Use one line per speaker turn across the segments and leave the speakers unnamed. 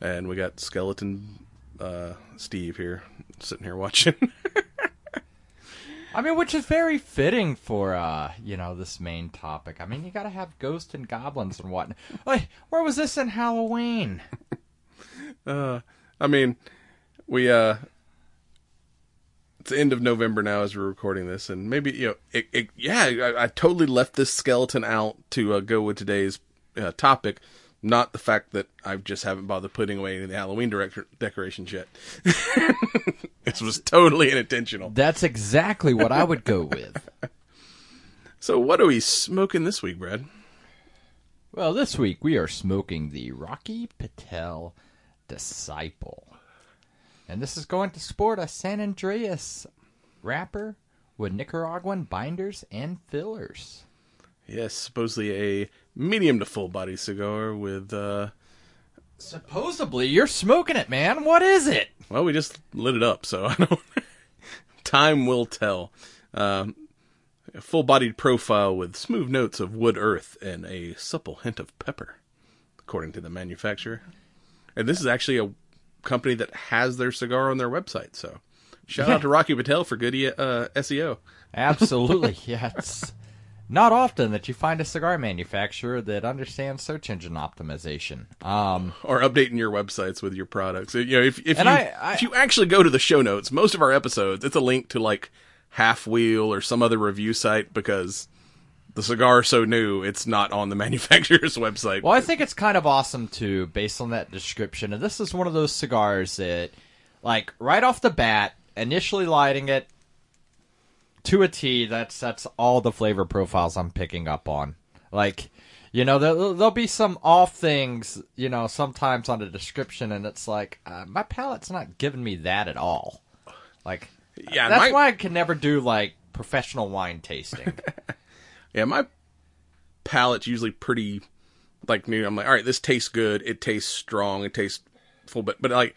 And we got Skeleton uh, Steve here, sitting here watching.
I mean, which is very fitting for uh, you know, this main topic. I mean, you got to have ghosts and goblins and whatnot. Like, where was this in Halloween?
uh, I mean, we uh, it's the end of November now as we're recording this, and maybe you know, it, it yeah, I, I, totally left this skeleton out to uh, go with today's uh, topic not the fact that I just haven't bothered putting away any of the Halloween director- decorations yet. this was totally unintentional.
That's exactly what I would go with.
so, what are we smoking this week, Brad?
Well, this week we are smoking the Rocky Patel Disciple. And this is going to sport a San Andreas wrapper with Nicaraguan binders and fillers.
Yes, supposedly a medium to full body cigar with uh
supposedly you're smoking it, man. What is it?
Well, we just lit it up, so I don't time will tell. Um full-bodied profile with smooth notes of wood earth and a supple hint of pepper, according to the manufacturer. And this is actually a company that has their cigar on their website, so shout out to Rocky Patel for good uh, SEO.
Absolutely, yes not often that you find a cigar manufacturer that understands search engine optimization um,
or updating your websites with your products. You know, if if you I, I, if you actually go to the show notes, most of our episodes, it's a link to like Half Wheel or some other review site because the cigar is so new, it's not on the manufacturer's website.
Well, I think it's kind of awesome too, based on that description. And this is one of those cigars that, like, right off the bat, initially lighting it, to a T, that's that's all the flavor profiles I'm picking up on. Like, you know, there'll, there'll be some off things, you know, sometimes on the description, and it's like uh, my palate's not giving me that at all. Like, yeah, that's my... why I can never do like professional wine tasting.
yeah, my palate's usually pretty like new. I'm like, all right, this tastes good. It tastes strong. It tastes full, but but like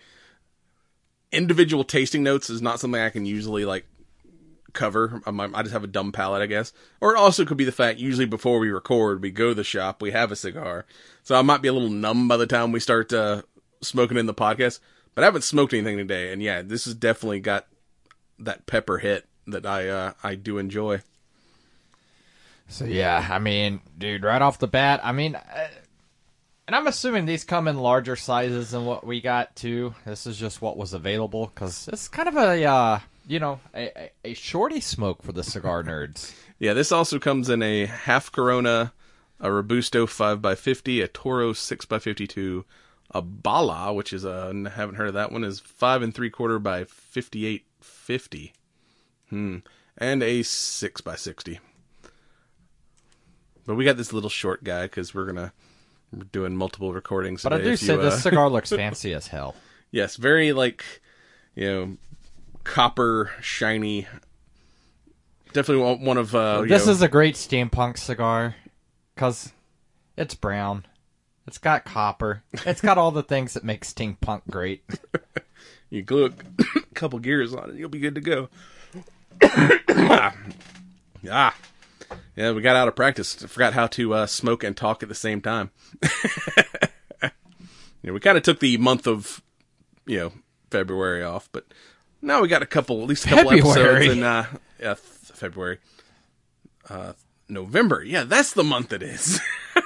individual tasting notes is not something I can usually like cover. I just have a dumb palate, I guess. Or it also could be the fact usually before we record, we go to the shop, we have a cigar. So I might be a little numb by the time we start uh, smoking in the podcast. But I haven't smoked anything today, and yeah, this has definitely got that pepper hit that I uh, I do enjoy.
So yeah, I mean, dude, right off the bat, I mean, uh, and I'm assuming these come in larger sizes than what we got too. This is just what was available because it's kind of a uh, you know, a, a shorty smoke for the cigar nerds.
yeah, this also comes in a half Corona, a Robusto 5x50, a Toro 6x52, a Bala, which is a, I haven't heard of that one, is 5 and 3 quarter by 5850. Hmm. And a 6x60. But we got this little short guy because we're going to, we're doing multiple recordings.
But I do say uh... this cigar looks fancy as hell.
Yes, very like, you know, copper shiny. Definitely one of. Uh,
this
know,
is a great steampunk cigar because it's brown. It's got copper. It's got all the things that make steampunk great.
you glue a couple gears on it, you'll be good to go. ah, yeah, we got out of practice. Forgot how to uh, smoke and talk at the same time. yeah, we kind of took the month of, you know, February off, but now we got a couple, at least a couple February. episodes in uh, yeah, February, uh, November. Yeah, that's the month it is.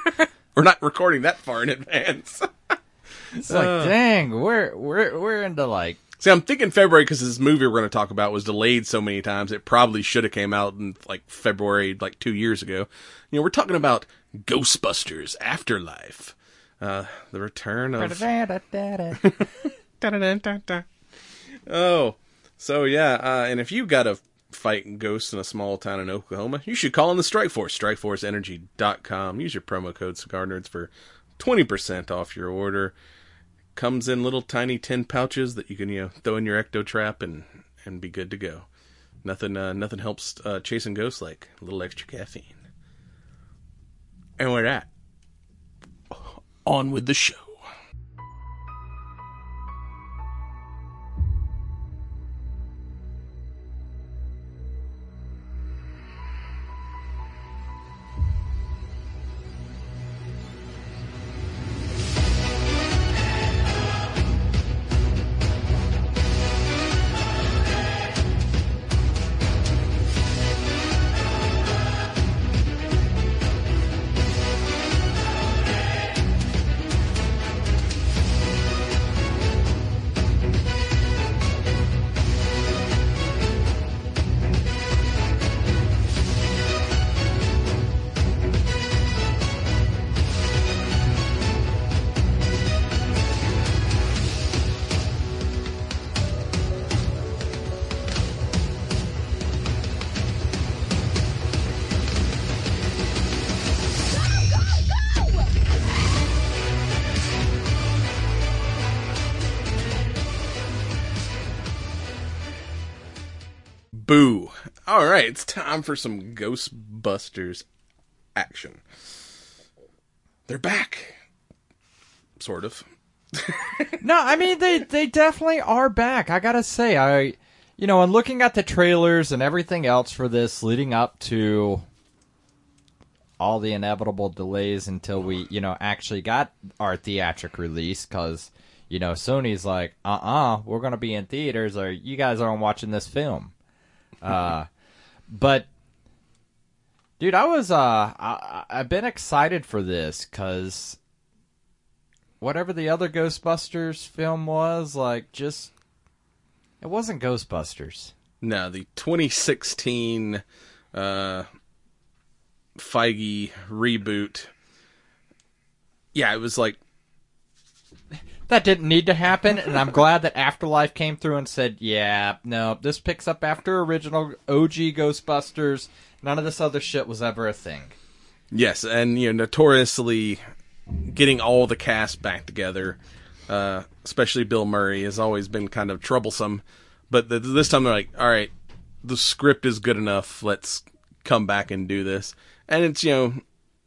we're not recording that far in advance.
it's like, uh, dang, we're we're we're into like.
See, I'm thinking February because this movie we're going to talk about was delayed so many times. It probably should have came out in like February, like two years ago. You know, we're talking about Ghostbusters Afterlife, uh, the return of. oh, so yeah, uh, and if you've got a fight ghosts in a small town in Oklahoma, you should call in the Strike Force, strikeforceenergy.com. Use your promo code Cigar for 20% off your order. comes in little tiny tin pouches that you can you know throw in your ecto trap and and be good to go. Nothing uh, nothing helps uh, chasing ghosts like a little extra caffeine. And we're at on with the show. Boo. All right, it's time for some Ghostbusters action. They're back. Sort of.
No, I mean they they definitely are back. I gotta say, I you know, and looking at the trailers and everything else for this leading up to all the inevitable delays until we, you know, actually got our theatric release because, you know, Sony's like, uh uh-uh, uh, we are going to be in theaters or you guys aren't watching this film. Uh, but, dude, I was, uh, I, I've been excited for this because whatever the other Ghostbusters film was, like, just, it wasn't Ghostbusters.
No, the 2016 uh, Feig reboot. Yeah, it was like
that didn't need to happen, and I'm glad that Afterlife came through and said, "Yeah, no, this picks up after original OG Ghostbusters. None of this other shit was ever a thing."
Yes, and you know, notoriously getting all the cast back together, uh, especially Bill Murray, has always been kind of troublesome. But the, this time they're like, "All right, the script is good enough. Let's come back and do this." And it's you know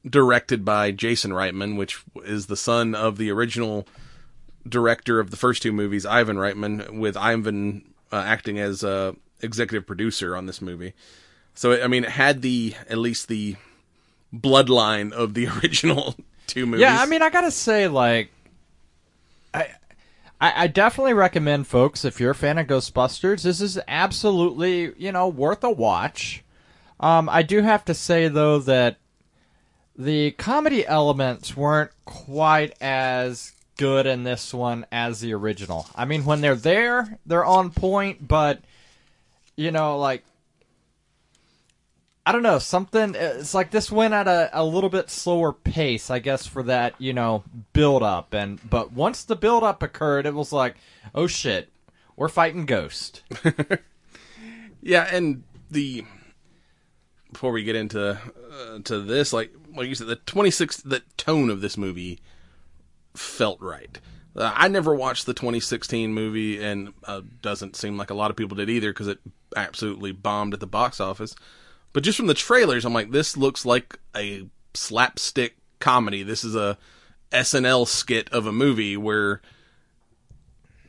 directed by Jason Reitman, which is the son of the original director of the first two movies, Ivan Reitman, with Ivan uh, acting as uh, executive producer on this movie. So I mean, it had the at least the bloodline of the original two movies.
Yeah, I mean, I gotta say, like, I, I, definitely recommend folks if you're a fan of Ghostbusters, this is absolutely you know worth a watch. Um, I do have to say though that the comedy elements weren't quite as good in this one as the original. I mean, when they're there, they're on point, but you know, like I don't know, something it's like this went at a, a little bit slower pace, I guess, for that, you know, build up and but once the build up occurred, it was like, oh shit, we're fighting Ghost.
yeah, and the before we get into uh, to this, like like you said, the twenty six the tone of this movie felt right. Uh, I never watched the 2016 movie, and uh, doesn't seem like a lot of people did either because it absolutely bombed at the box office. But just from the trailers, I'm like, this looks like a slapstick comedy. This is a SNL skit of a movie where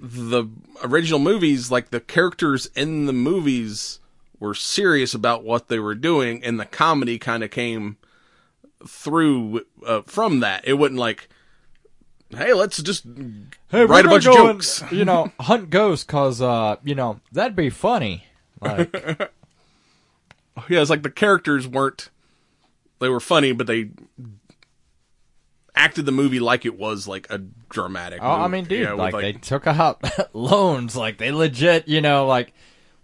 the original movies, like the characters in the movies, were serious about what they were doing, and the comedy kind of came through uh, from that. It wasn't like hey, let's just
hey,
write a bunch of jokes.
And, you know, hunt ghosts because, uh, you know, that'd be funny. Like,
yeah, it's like the characters weren't, they were funny, but they acted the movie like it was like a dramatic.
Oh,
movie,
I mean, dude,
you know,
like,
like,
they took out loans, like they legit, you know, like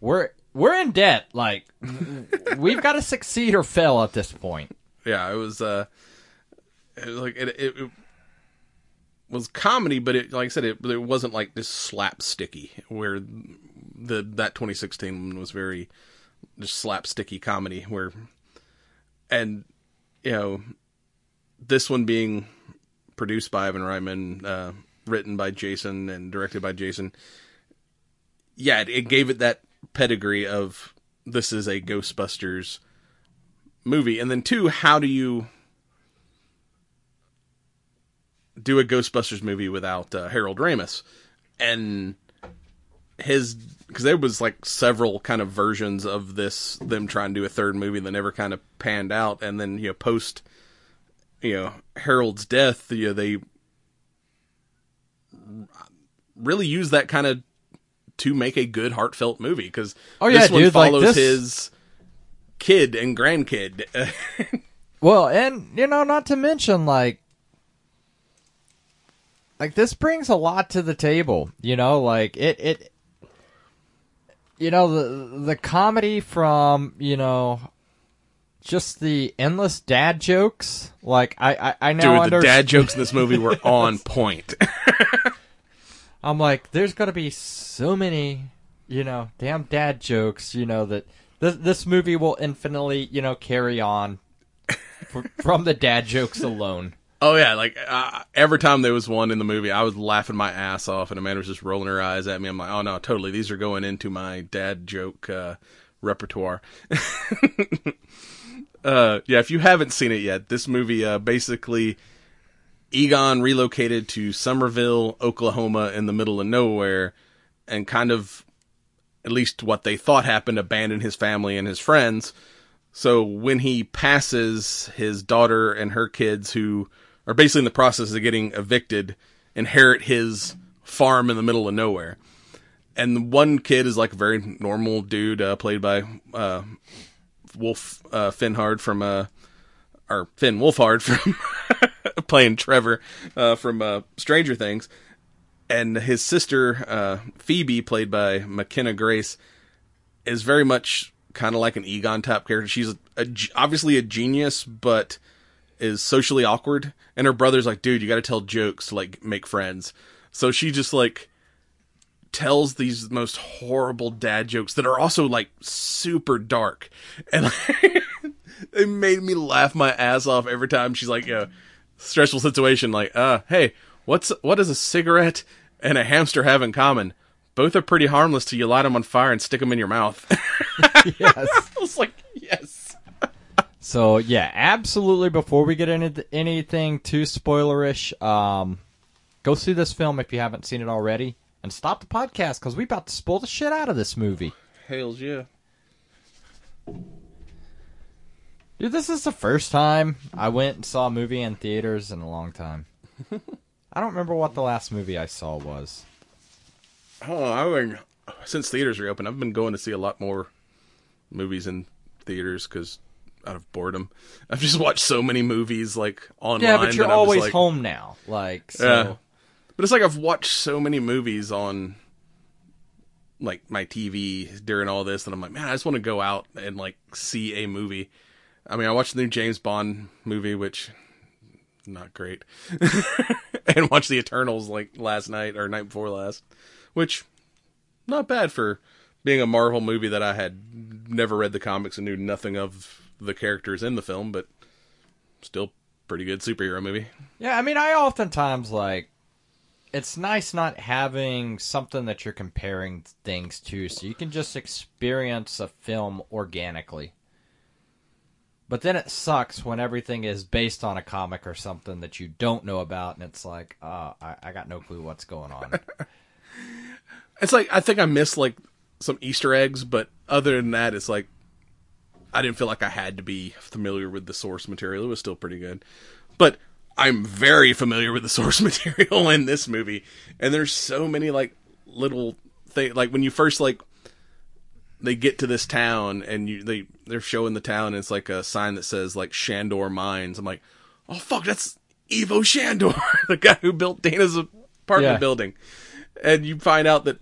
we're we're in debt. Like we've got to succeed or fail at this point.
Yeah, it was. uh it was like it, it, it was comedy, but it, like I said, it, it wasn't like this slapsticky where the that 2016 one was very just slapsticky comedy where, and you know, this one being produced by Ivan Reitman, uh, written by Jason and directed by Jason. Yeah, it, it gave it that pedigree of this is a Ghostbusters movie, and then two, how do you do a Ghostbusters movie without uh, Harold Ramis? And his because there was like several kind of versions of this them trying to do a third movie that never kind of panned out. And then you know post you know Harold's death you know they really use that kind of to make a good heartfelt movie. Because
Oh, yeah,
this one
dude, like,
follows
this-
his kid and grandkid.
Well, and you know, not to mention like like this brings a lot to the table, you know, like it it you know, the the comedy from, you know, just the endless dad jokes. Like I I, I now
dude the dad jokes in this movie were on point
I'm like, there's gonna be so many, you know, damn dad jokes, you know, that this, this movie will infinitely, you know, carry on f- from the dad jokes alone.
Oh yeah, like uh, every time there was one in the movie, I was laughing my ass off, and Amanda was just rolling her eyes at me. I'm like, oh no, totally. These are going into my dad joke uh, repertoire. uh, yeah, if you haven't seen it yet, this movie uh, basically Egon relocated to Summerville, Oklahoma, in the middle of nowhere, and kind of, at least what they thought happened, abandoned his family and his friends. So when he passes, his daughter and her kids, who are basically in the process of getting evicted, inherit his farm in the middle of nowhere. And one kid is like a very normal dude, uh, played by uh, Wolf uh, Finhard from uh, or Finn Wolfhard from playing Trevor uh, from uh, Stranger Things, and his sister uh, Phoebe, played by McKenna Grace, is very much kind of like an Egon type character. She's a, a obviously a genius, but is socially awkward. And her brother's like, "Dude, you got to tell jokes to like make friends." So she just like tells these most horrible dad jokes that are also like super dark, and it made me laugh my ass off every time she's like, "Yeah, stressful situation." Like, uh, hey, what's what does a cigarette and a hamster have in common? Both are pretty harmless till you light them on fire and stick them in your mouth.
Yes.
I was like, yes.
So yeah, absolutely. Before we get into anything too spoilerish, um, go see this film if you haven't seen it already, and stop the podcast because we about to spoil the shit out of this movie.
Hails yeah.
Dude, this is the first time I went and saw a movie in theaters in a long time. I don't remember what the last movie I saw was.
Oh, I've been since theaters reopened. I've been going to see a lot more movies in theaters because out of boredom, I've just watched so many movies like online.
Yeah, but you're always
like-
home now. Like, so.
Yeah. But it's like I've watched so many movies on like my TV during all this and I'm like, man, I just want to go out and like see a movie. I mean, I watched the new James Bond movie, which not great, and watched the Eternals like last night or night before last, which not bad for being a Marvel movie that I had never read the comics and knew nothing of the characters in the film, but still pretty good superhero movie.
Yeah, I mean, I oftentimes like. It's nice not having something that you're comparing things to, so you can just experience a film organically. But then it sucks when everything is based on a comic or something that you don't know about, and it's like, uh, I, I got no clue what's going on.
It's like I think I missed like some Easter eggs, but other than that, it's like I didn't feel like I had to be familiar with the source material. It was still pretty good, but I'm very familiar with the source material in this movie, and there's so many like little things. Like when you first like they get to this town and you they they're showing the town, and it's like a sign that says like Shandor Mines. I'm like, oh fuck, that's Ivo Shandor, the guy who built Dana's apartment
Yeah.
building and you find out that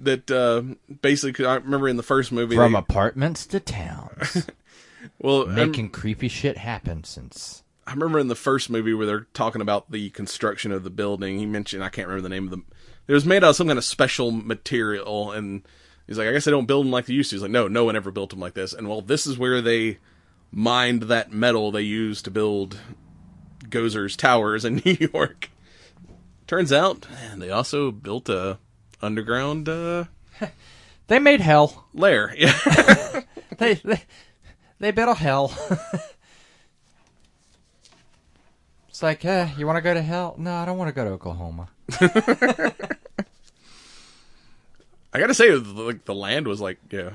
that uh, basically I remember in the first movie
From
they-
apartments to towns,
well I'm-
making creepy shit happen since.
I remember in the first movie where they're talking about the construction of the building he mentioned I can't remember the name of the it was made out of some kind of special material and he's like I guess they don't build them like they used to. He's like no no one ever built them like this. And well this is where they mined that metal they used to build Gozer's towers in New York. Turns out man, they also built a underground uh,
They made hell.
lair. Yeah.
They they, they built a hell. it's like, eh, you want to go to hell? No, I don't want to go to Oklahoma.
I gotta say, like the land was like, yeah,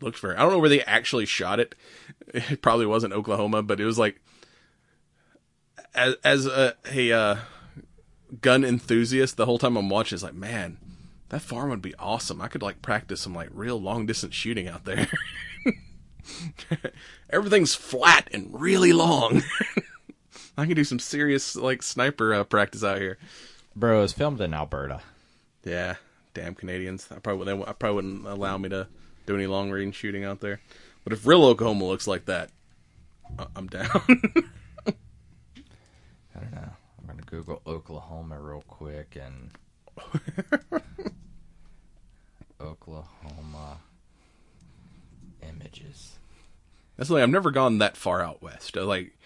looks very. I don't know where they actually shot it. It probably wasn't Oklahoma, but it was like, as as a, a uh, gun enthusiast, the whole time I'm watching, it's like, man, that farm would be awesome. I could like practice some like real long distance shooting out there. Everything's flat and really long. I can do some serious like sniper uh, practice out here.
Bro, it's filmed in Alberta.
Yeah, damn Canadians. I probably they, I probably wouldn't allow me to do any long range shooting out there. But if real Oklahoma looks like that, I'm down.
I don't know. Google Oklahoma real quick and Oklahoma images.
That's like I've never gone that far out west. I like,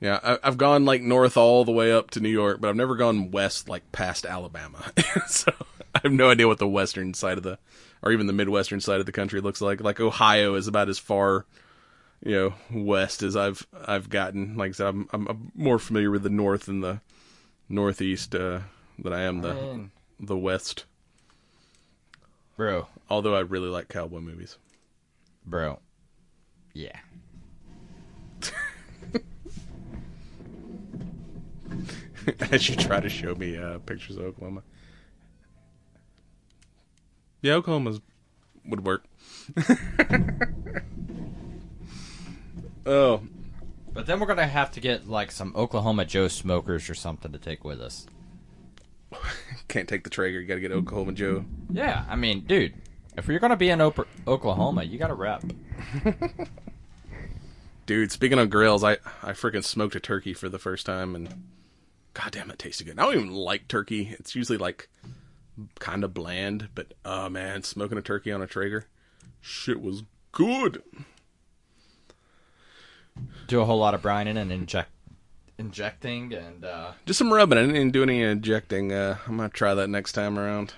yeah, I, I've gone like north all the way up to New York, but I've never gone west like past Alabama. so I have no idea what the western side of the, or even the midwestern side of the country looks like. Like Ohio is about as far, you know, west as I've I've gotten. Like I said, I'm I'm, I'm more familiar with the north and the northeast uh, than I am the
Man.
the west.
Bro,
Although I really like cowboy movies.
bro. Yeah.
as you try to show me uh, pictures of Oklahoma. Yeah, Oklahoma's would work. oh,
But then we're gonna have to get like some Oklahoma Joe smokers or something to take with us.
can't take the Traeger. You got to get Oklahoma Joe.
Yeah, I mean, dude, if you're gonna be in Oklahoma, you gotta rep.
Dude, speaking of grills, I I freaking smoked a turkey for the first time, and goddamn, it tasted good. I don't even like turkey. It's usually like kind of bland, but oh man, smoking a turkey on a Traeger, shit was good.
Do a whole lot of brining and inject injecting and uh
Just some rubbing. I didn't do any injecting. Uh, I'm gonna try that next time around.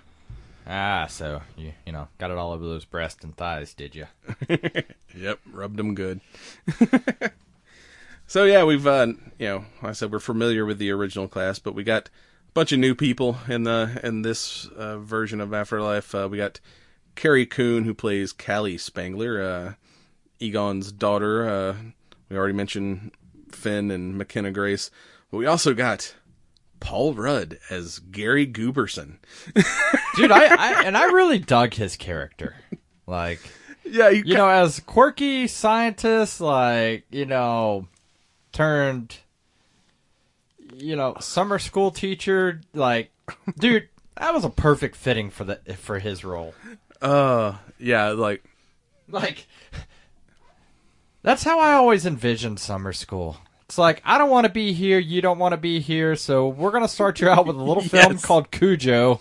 ah, so you you know got it all over those breasts and thighs, did you?
Yep, rubbed them good. so yeah, we've uh, you know, like I said we're familiar with the original class, but we got a bunch of new people in the in this uh, version of Afterlife. Uh, we got Carrie Coon who plays Callie Spengler, uh, Egon's daughter. We already mentioned Finn and McKenna Grace, but we also got Paul Rudd as Gary Grooberson.
Dude, I, I and I really dug his character. Like
Yeah, he
you know, as quirky scientist, like you know, turned, you know, summer school teacher. Like, dude, that was a perfect fitting for the for his role.
uh, yeah, like
Like, that's how I always envisioned summer school. It's like I don't want to be here, you don't want to be here, so we're gonna start you out with a little film
Yes.
called Cujo,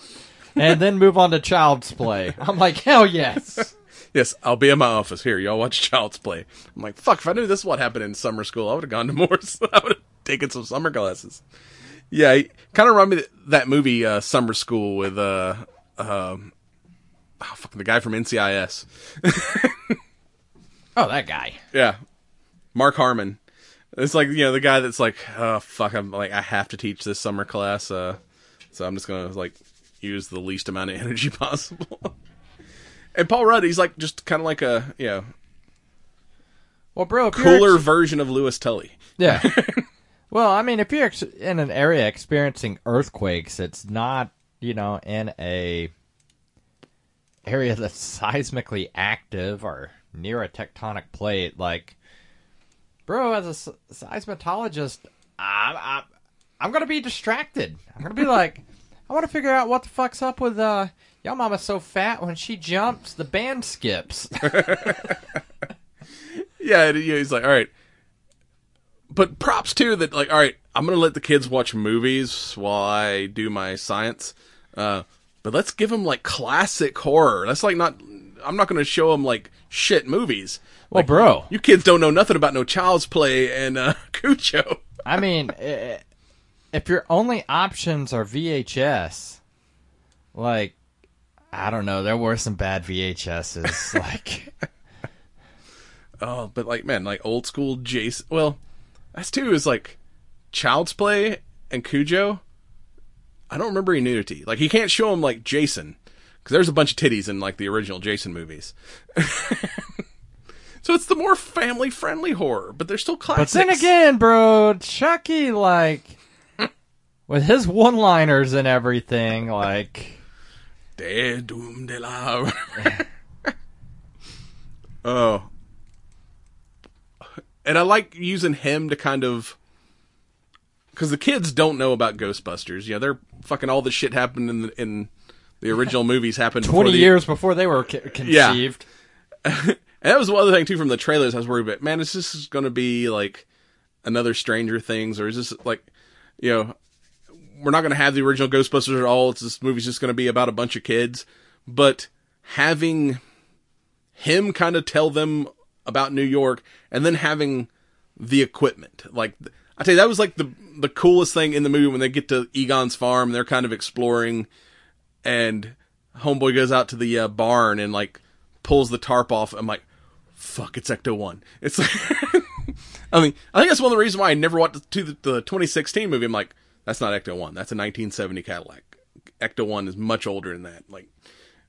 and then move on to Child's Play. I'm like, hell yes.
Yes, I'll be in my office. Here, y'all watch Child's Play. I'm like, fuck, if I knew this is what happened in summer school, I would have gone to more. I would have taken some summer classes. Yeah, kind of remind me of that movie, uh, Summer School, with, uh, um, oh, fuck, the guy from NCIS.
Oh, that guy.
Yeah. Mark Harmon. It's like, you know, the guy that's like, oh, fuck, I'm like, I have to teach this summer class, uh, so I'm just gonna, like, use the least amount of energy possible. and Paul Rudd, he's like, just kind of like a, you know,
Well, bro,
cooler
ex-
version of Louis Tully.
Yeah. well, I mean, if you're ex- in an area experiencing earthquakes, it's not, you know, in a area that's seismically active or near a tectonic plate. Like, bro, as a seismologist, I'm, I'm, I'm gonna be distracted. I'm gonna be like, I want to figure out what the fuck's up with uh. Y'all mama's so fat when she jumps, the band skips.
Yeah, and, you know, he's like, all right. But props too that like, all right, I'm gonna let the kids watch movies while I do my science. Uh, but let's give them like classic horror. That's like not. I'm not gonna show them like shit movies.
well, bro,
You kids don't know nothing about no Child's Play and uh, Cujo.
I mean, eh, if your only options are VHS, like I don't know, there were some bad VHSs. like
Oh, but like man, like old school Jason. Well, that's too is like Child's Play and Cujo. I don't remember any nudity. Like he can't show him like Jason because there's a bunch of titties in like the original Jason movies. so it's the more family friendly horror, but they're still classics.
But then again, bro, Chucky like with his one-liners and everything, like
De Doom de la. oh. And I like using him to kind of. Because the kids don't know about Ghostbusters. Yeah, they're fucking all the shit happened in the, in the original movies happened
twenty
the-
years before they were co- conceived.
And that was one other thing too from the trailers. I was worried about. Man, is this going to be like another Stranger Things, or is this like, you know, we're not going to have the original Ghostbusters at all. It's this movie's just going to be about a bunch of kids. But having him kind of tell them about New York, and then having the equipment, like I tell you, that was like the the coolest thing in the movie when they get to Egon's farm. They're kind of exploring, and homeboy goes out to the uh, barn and like pulls the tarp off. I'm like, fuck, it's Ecto One. It's like, I mean, I think that's one of the reasons why I never watched to the, the 2016 movie. I'm like, that's not Ecto One. That's a 1970 Cadillac. Ecto One is much older than that. Like,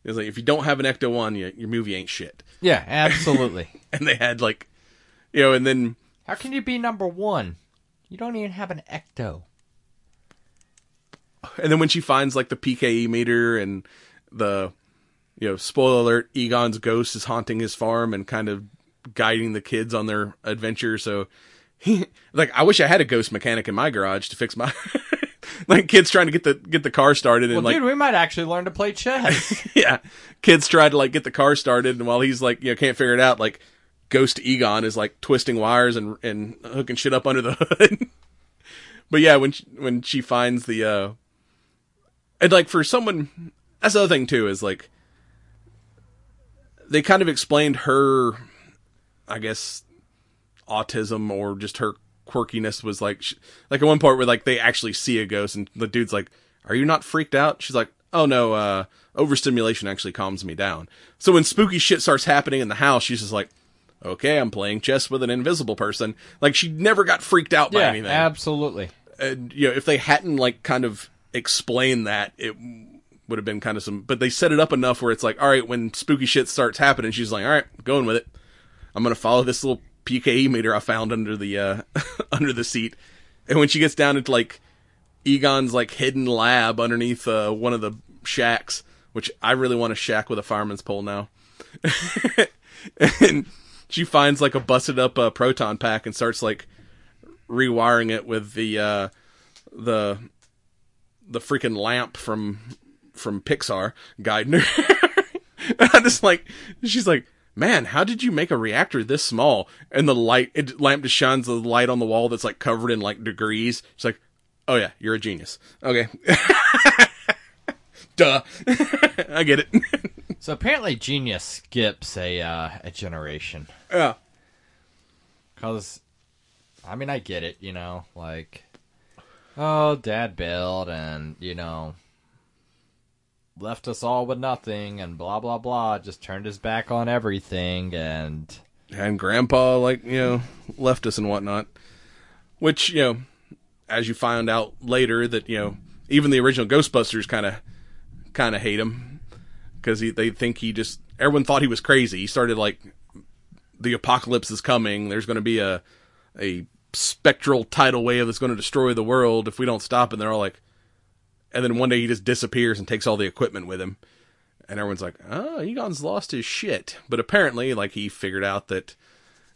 it's like if you don't have an Ecto One, you, your movie ain't shit.
Yeah, absolutely.
And they had like, you know, and then
How can you be number one? You don't even have an ecto.
And then when she finds like the PKE meter and the you know spoiler alert Egon's ghost is haunting his farm and kind of guiding the kids on their adventure so he like I wish I had a ghost mechanic in my garage to fix my like kids trying to get the get the car started and
Well,
like
dude, we might actually learn to play chess.
yeah kids try to like get the car started and while he's like you know can't figure it out like ghost Egon is like twisting wires and and hooking shit up under the hood but yeah when she, when she finds the uh and like for someone that's the other thing too is like they kind of explained her i guess autism or just her quirkiness was like sh like at one part where like they actually see a ghost and the dude's like are you not freaked out? She's like oh no uh overstimulation actually calms me down. So when spooky shit starts happening in the house she's just like okay i'm playing chess with an invisible person. Like she never got freaked out by
yeah,
anything.
absolutely.
and you know if they hadn't like kind of explained that it would have been kind of some but they set it up enough where it's like all right when spooky shit starts happening she's like all right going with it. I'm gonna follow this little pke meter i found under the uh under the seat. And when she gets down into like egon's like hidden lab underneath uh one of the shacks which i really want a shack with a fireman's pole now. And she finds like a busted up uh, proton pack and starts like rewiring it with the uh the the freaking lamp from from Pixar guiding her. I just like she's like, man, how did you make a reactor this small? And the light it, lamp just shines the light on the wall that's like covered in like degrees. She's like, oh yeah, you're a genius. Okay, duh, I get it.
So apparently, Genius skips a uh, a generation.
yeah,
Cause, I mean, I get it. You know, like, oh, Dad built, and you know, left us all with nothing, and blah blah blah. Just turned his back on everything, and
and grandpa like you know left us and whatnot. Which you know as you find out later that you know even the original ghostbusters kind of kind of hate him. Because they think he just everyone thought he was crazy. He started like the apocalypse is coming. There's going to be a a spectral tidal wave that's going to destroy the world if we don't stop and they're all like and then one day he just disappears and takes all the equipment with him and everyone's like, "Oh, Egon's lost his shit." But apparently, like he figured out that,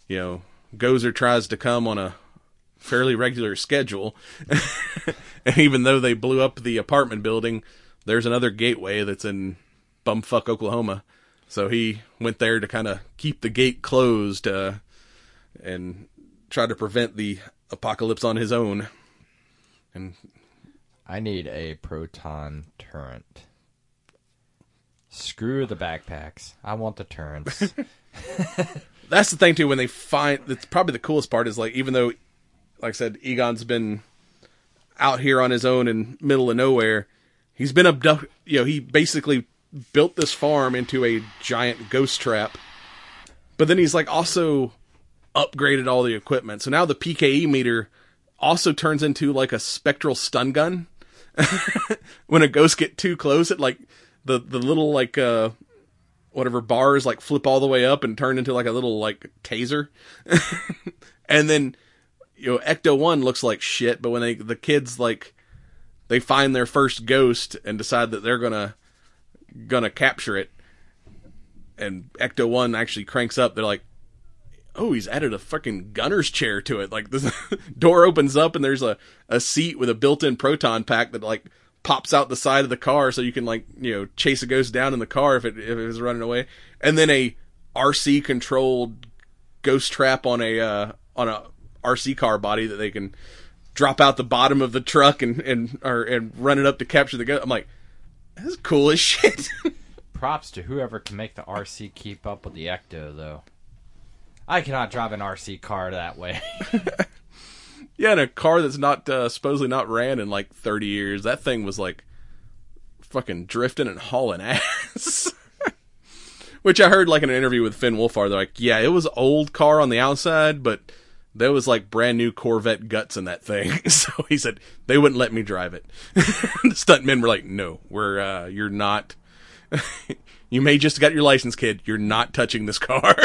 you know, Gozer tries to come on a fairly regular schedule, and even though they blew up the apartment building, there's another gateway that's in bumfuck Oklahoma. So he went there to kind of keep the gate closed uh, and try to prevent the apocalypse on his own. And
I need a proton turret. Screw the backpacks. I want the turrets.
that's the thing too when they find it's probably the coolest part is like even though like i said egon's been out here on his own in middle of nowhere. He's been abducted. You know, he basically built this farm into a giant ghost trap. But then he's like also upgraded all the equipment. So now the PKE meter also turns into like a spectral stun gun. when a ghost get too close, it like the the little like uh whatever bars like flip all the way up and turn into like a little like taser. and then you know Ecto 1 looks like shit, but when they the kids like they find their first ghost and decide that they're going to gonna capture it and Ecto 1 actually cranks up, they're like oh, he's added a fucking gunner's chair to it. Like the door opens up and there's a, a seat with a built-in proton pack that like pops out the side of the car so you can like, you know, chase a ghost down in the car if it, if it was running away. And then a RC controlled ghost trap on a, uh, on a RC car body that they can drop out the bottom of the truck and, and, or, and run it up to capture the ghost. I'm like, that's cool as shit.
Props to whoever can make the RC keep up with the Ecto, though. I cannot drive an RC car that way.
Yeah, and a car that's not uh, supposedly not ran in like 30 years. That thing was like fucking drifting and hauling ass. Which I heard like in an interview with Finn Wolfhard. They're like, yeah, it was old car on the outside, but there was like brand new Corvette guts in that thing. so he said they wouldn't let me drive it. the stuntmen were like, no, we're uh, you're not. you may just got your license, kid. You're not touching this car.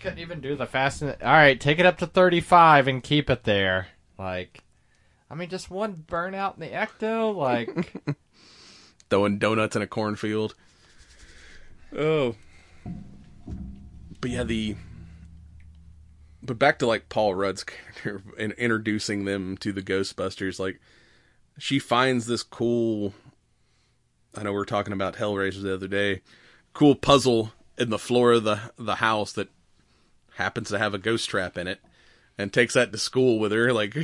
Couldn't even do the fast. All right, take it up to 35 and keep it there. Like, I mean, just one burnout in the Ecto. Like,
Throwing donuts in a cornfield. Oh. But yeah, the. But back to like Paul Rudd's character and introducing them to the Ghostbusters. Like, she finds this cool. I know we are talking about Hellraisers the other day. Cool puzzle in the floor of the the house that happens to have a ghost trap in it, and takes that to school with her. Like,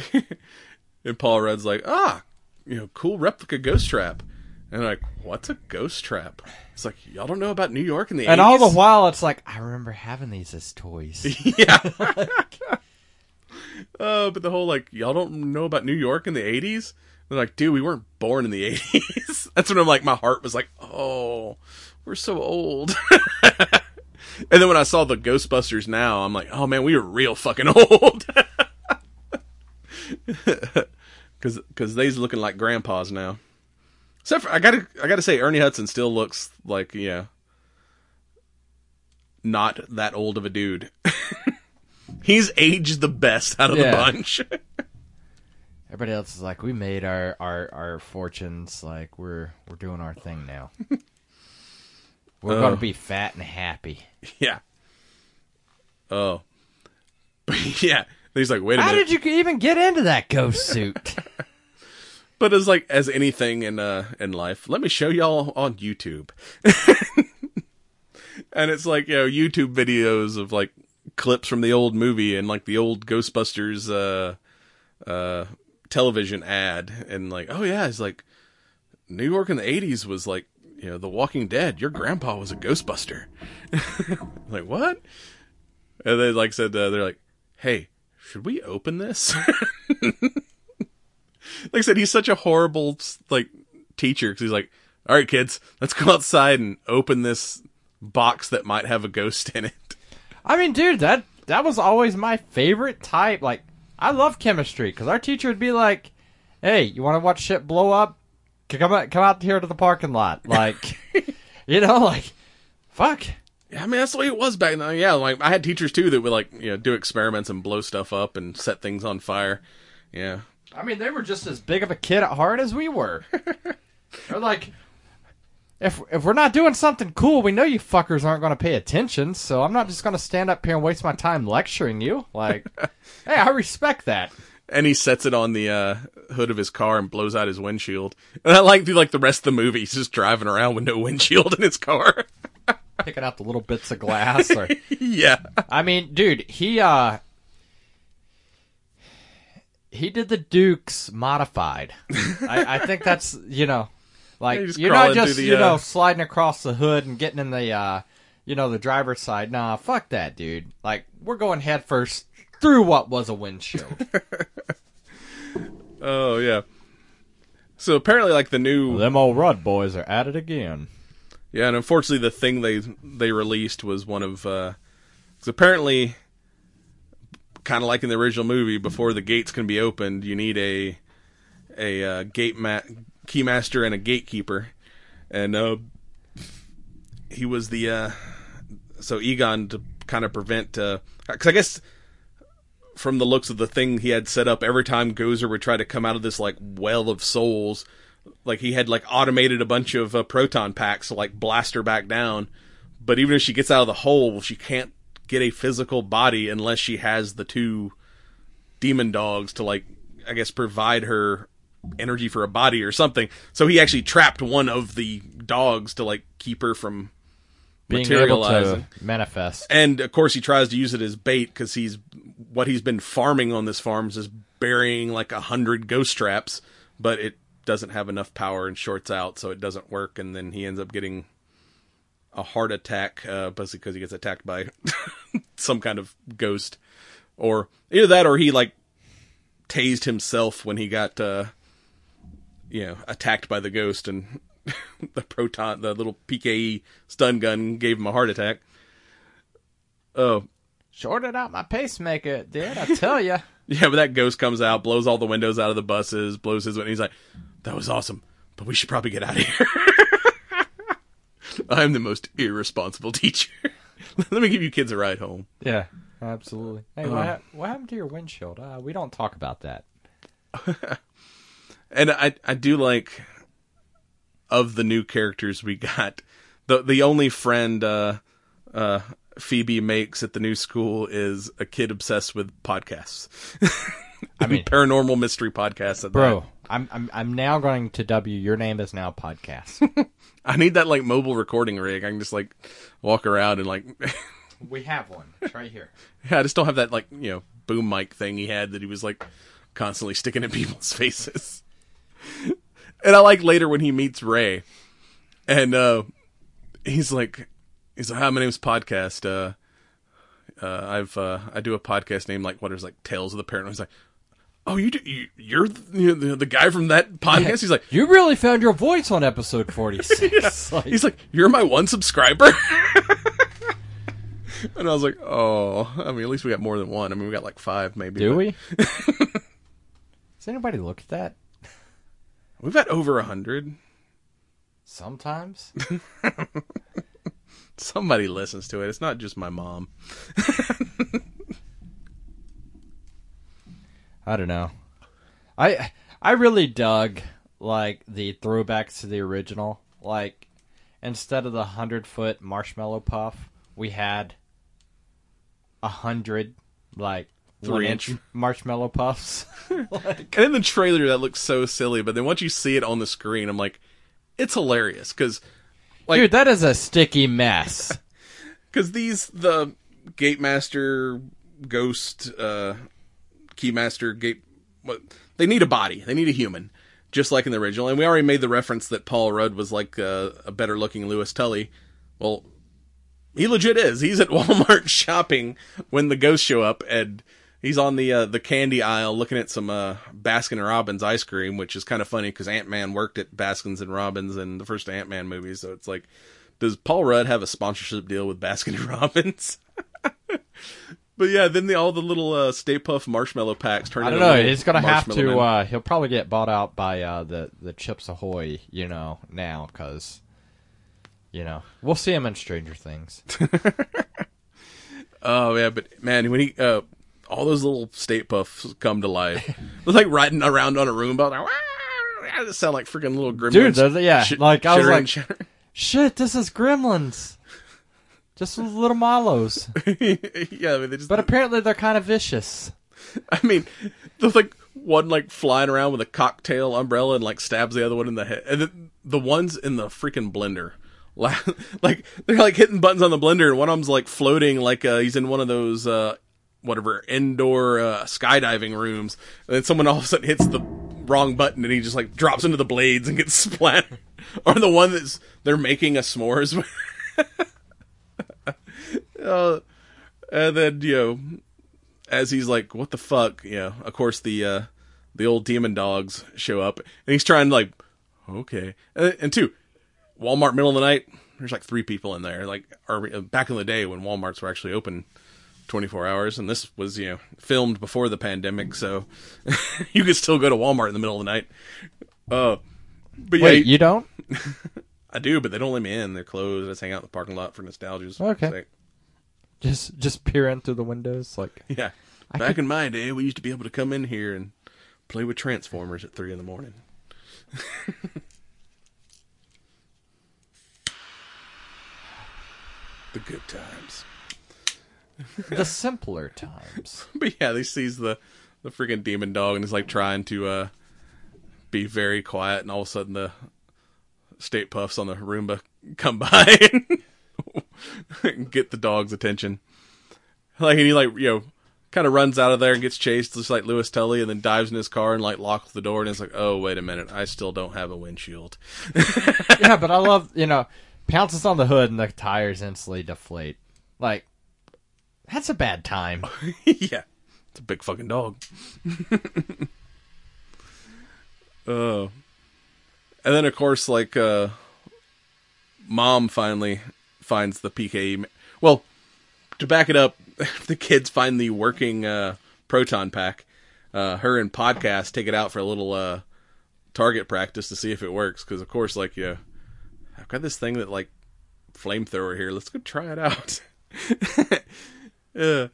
and Paul Rudd's like, ah, you know, cool replica ghost trap. And like, what's a ghost trap? It's like, y'all don't know about New York in the
and
80s?
all the while, it's like I remember having these as toys.
yeah. uh, but the whole like, y'all don't know about New York in the 80s? They're like, dude, we weren't born in the 80s. That's when I'm like, my heart was like, oh, we're so old. And then when I saw the Ghostbusters now, I'm like, oh man, we are real fucking old. Cause, cause they's looking like grandpas now. Except for, I gotta, I gotta say, Ernie Hudson still looks like, yeah, not that old of a dude. He's aged the best out of
Yeah.
the bunch.
Everybody else is like, we made our, our, our fortunes. Like we're we're doing our thing now. We're
Oh.
gonna be fat and happy.
yeah. Oh. Yeah. He's like, wait a
How
minute.
did you even get into that ghost suit?
But as like as anything in uh in life, let me show y'all on YouTube. and it's like, you know, YouTube videos of like clips from the old movie and like the old Ghostbusters uh uh television ad and like, oh yeah, it's like New York in the 80s was like, you know, The Walking Dead. Your grandpa was a Ghostbuster. like, what? And they like said uh, they're like, "Hey, should we open this?" like I said, he's such a horrible like teacher because he's like, "All right, kids, let's go outside and open this box that might have a ghost in it."
I mean, dude, that that was always my favorite type. Like, I love chemistry because our teacher would be like, "Hey, you want to watch shit blow up? Come out, come out here to the parking lot." Like, you know, like, fuck.
Yeah, I mean that's the way it was back then. Yeah, like I had teachers too that would like you know do experiments and blow stuff up and set things on fire. Yeah,
I mean, they were just as big of a kid at heart as we were. They're like, if if we're not doing something cool, we know you fuckers aren't going to pay attention. So I'm not just going to stand up here and waste my time lecturing you. Like, hey, I respect that.
And he sets it on the uh, hood of his car and blows out his windshield. And I like the like the rest of the movie. He's just driving around with no windshield in his car.
Picking out the little bits of glass. Or,
yeah,
I mean, dude, he uh, he did the Dukes modified. I, I think that's you know, like
Yeah,
you're not just
the,
you know
uh,
sliding across the hood and getting in the uh, you know, the driver's side. Nah, fuck that, dude. Like we're going head first through what was a windshield.
Oh yeah. So apparently, like the new
Them old Rudd boys are at it again.
Yeah, and unfortunately, the thing they they released was one of because apparently, kind of like in the original movie, before the gates can be opened, you need a a uh, gate ma- keymaster and a gatekeeper, and uh, he was the uh, so Egon to kind of prevent because I guess from the looks of the thing he had set up, every time Gozer would try to come out of this like well of souls, like he had like automated a bunch of uh, proton packs to like blast her back down. But even if she gets out of the hole, she can't get a physical body unless she has the two demon dogs to like, I guess, provide her energy for a body or something. So he actually trapped one of the dogs to like keep her from
Being able
materializing.
to manifest.
And of course, he tries to use it as bait because he's what he's been farming on this farm is burying like a hundred ghost traps, but it doesn't have enough power and shorts out, so it doesn't work. And then he ends up getting a heart attack, uh, basically because he gets attacked by some kind of ghost, or either that, or he like tased himself when he got, uh, you know, attacked by the ghost, and the proton, the little PKE stun gun gave him a heart attack. Oh,
Shorted out my pacemaker, it did, I tell you.
Yeah, but that ghost comes out, blows all the windows out of the buses, blows his window. He's like, "That was awesome, but we should probably get out of here." I'm the most irresponsible teacher. Let me give you kids a ride home.
Yeah, absolutely. Hey, what, hap- what happened to your windshield? Uh, we don't talk about that.
And I I do like of the new characters we got. The the only friend uh uh Phoebe makes at the new school is a kid obsessed with podcasts.
I mean,
paranormal mystery podcasts at
bro,
that.
I'm, I'm I'm now going to W. Your name is now podcast.
I need that like mobile recording rig. I can just like walk around and like
we have one. It's right here.
Yeah, I just don't have that like you know boom mic thing he had that he was like constantly sticking in people's faces. and I like later when he meets Ray, and uh, he's like, he's like, "Hi, my name's Podcast. Uh, uh, I've uh, I do a podcast named like what is like Tales of the Paranoid." He's like, "Oh, you do, you, you're the, the, the guy from that podcast?" He's like,
You really found your voice on episode 46. Like,
He's like, "You're my one subscriber." and I was like, "Oh, I mean, at least we got more than one. I mean, we got like five, maybe."
do
but-
we? Does anybody look at that?
We've got over a hundred.
Sometimes.
Somebody listens to it. It's not just my mom.
I don't know. I I really dug like the throwbacks to the original. Like instead of the hundred foot marshmallow puff, we had a hundred like
Three
inch marshmallow puffs.
And in the trailer, that looks so silly. But then once you see it on the screen, I'm like, it's hilarious because, like,
Dude, that is a sticky mess.
because these the gate master, ghost, uh, keymaster, gate, what they need a body. They need a human, just like in the original. And we already made the reference that Paul Rudd was like uh, a better looking Louis Tully. Well, he legit is. He's at Walmart shopping when the ghosts show up, and he's on the uh, the candy aisle looking at some uh, Baskin and Robbins ice cream, which is kind of funny because Ant Man worked at Baskins and Robbins in the first Ant Man movie. So it's like, does Paul Rudd have a sponsorship deal with Baskin and Robbins? but yeah, then the, all the little uh, Stay Puft marshmallow packs turn.
I don't know. He's gonna have to. Uh, he'll probably get bought out by uh, the the Chips Ahoy. You know now because you know we'll see him in Stranger Things.
Oh yeah, but man, when he uh, all those little Stay Pufts come to life, it's like riding around on a Roomba. Like, "Wah!" They sound like freaking little gremlins.
Dude, they're- yeah,
Sh-
like, I was like-. Shit, this is Gremlins. Just little Milos,
yeah, I mean, they just.
but apparently they're kind of vicious.
I mean, there's like one like flying around with a cocktail umbrella and like stabs the other one in the head, and then the ones in the freaking blender. Like they're like hitting buttons on the blender, and one of them's like floating, like uh, he's in one of those uh, whatever indoor uh, skydiving rooms. And then someone all of a sudden hits the wrong button, and he just like drops into the blades and gets splattered. or the one that's they're making a s'mores. uh, and then you know, as he's like, "What the fuck?" You know, of course the uh, the old demon dogs show up, and he's trying to like, okay, and, and two, Walmart middle of the night. There's like three people in there. Like, or uh, back in the day when WalMarts were actually open 24 hours, and this was you know filmed before the pandemic, so you could still go to Walmart in the middle of the night. Uh, but yeah,
Wait, you don't?
I do, but they don't let me in. They're closed. I just hang out in the parking lot for nostalgia's
Okay.
sake.
Just just peer in through the windows, like
Yeah. Back in my day, we used to be able to come in here and play with Transformers at three in the morning. the good times.
the simpler times.
But yeah, he sees the the freaking demon dog and is like trying to uh be very quiet, and all of a sudden the Stay Pufts on the Roomba come by and get the dog's attention. Like and he like you know kind of runs out of there and gets chased just like Louis Tully, and then dives in his car and like locks the door, and it's like, oh wait a minute, I still don't have a windshield.
yeah, but I love you know pounces on the hood and the tires instantly deflate. Like that's a bad time.
yeah, it's a big fucking dog. Oh, and then of course, like, uh, mom finally finds the PKE. Well, to back it up, the kids find the working uh, proton pack. Uh, her and podcast take it out for a little uh, target practice to see if it works. Because of course, like, yeah, I've got this thing that like flamethrower here. Let's go try it out. Yeah.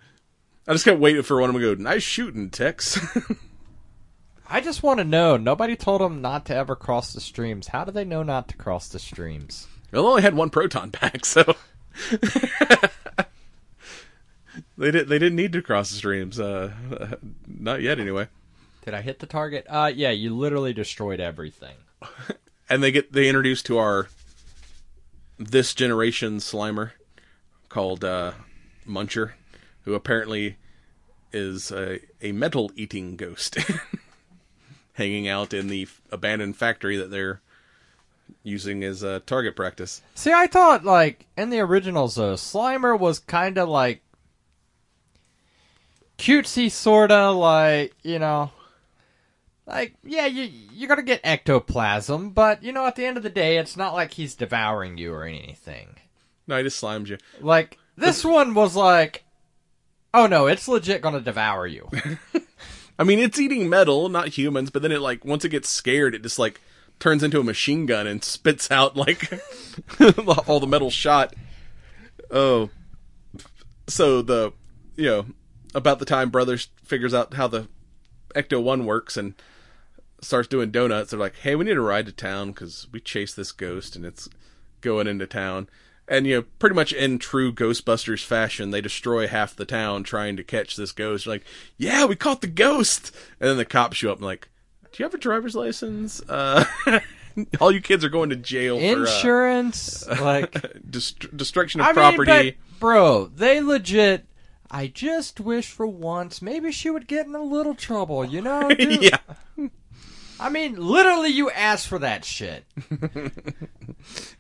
I just kept waiting for one of them to go, nice shooting, Tex.
I just want to know. Nobody told them not to ever cross the streams. How do they know not to cross the streams?
well, they only had one proton pack, so they did. They didn't need to cross the streams. Uh, not yet, anyway.
Did I hit the target? Uh, yeah. You literally destroyed everything.
And they get they introduced to our this generation Slimer called uh, Muncher, who apparently is a, a metal eating ghost, hanging out in the abandoned factory that they're using as a target practice.
See, I thought like in the originals, though, Slimer was kind of like cutesy, sorta like you know, like yeah, you you're gonna get ectoplasm, but you know, at the end of the day, it's not like he's devouring you or anything.
No, he just slimes you.
Like this one was like, oh no, it's legit gonna devour you.
I mean, it's eating metal, not humans, but then it like once it gets scared, it just like turns into a machine gun and spits out like all the metal shot. Oh, so the you know about the time Brothers figures out how the Ecto One works and starts doing donuts, they're like, "Hey, we need a ride to town because we chased this ghost and it's going into town." And you know, pretty much in true Ghostbusters fashion, they destroy half the town trying to catch this ghost. Like, yeah, we caught the ghost, and then the cops show up and like, "Do you have a driver's license? Uh, all you kids are going to jail for uh,
Insurance, like
dest- destruction of
I
property."
mean, bro, they legit. I just wish for once maybe she would get in a little trouble, you know? dude?
yeah,
I mean, literally, you asked for that shit.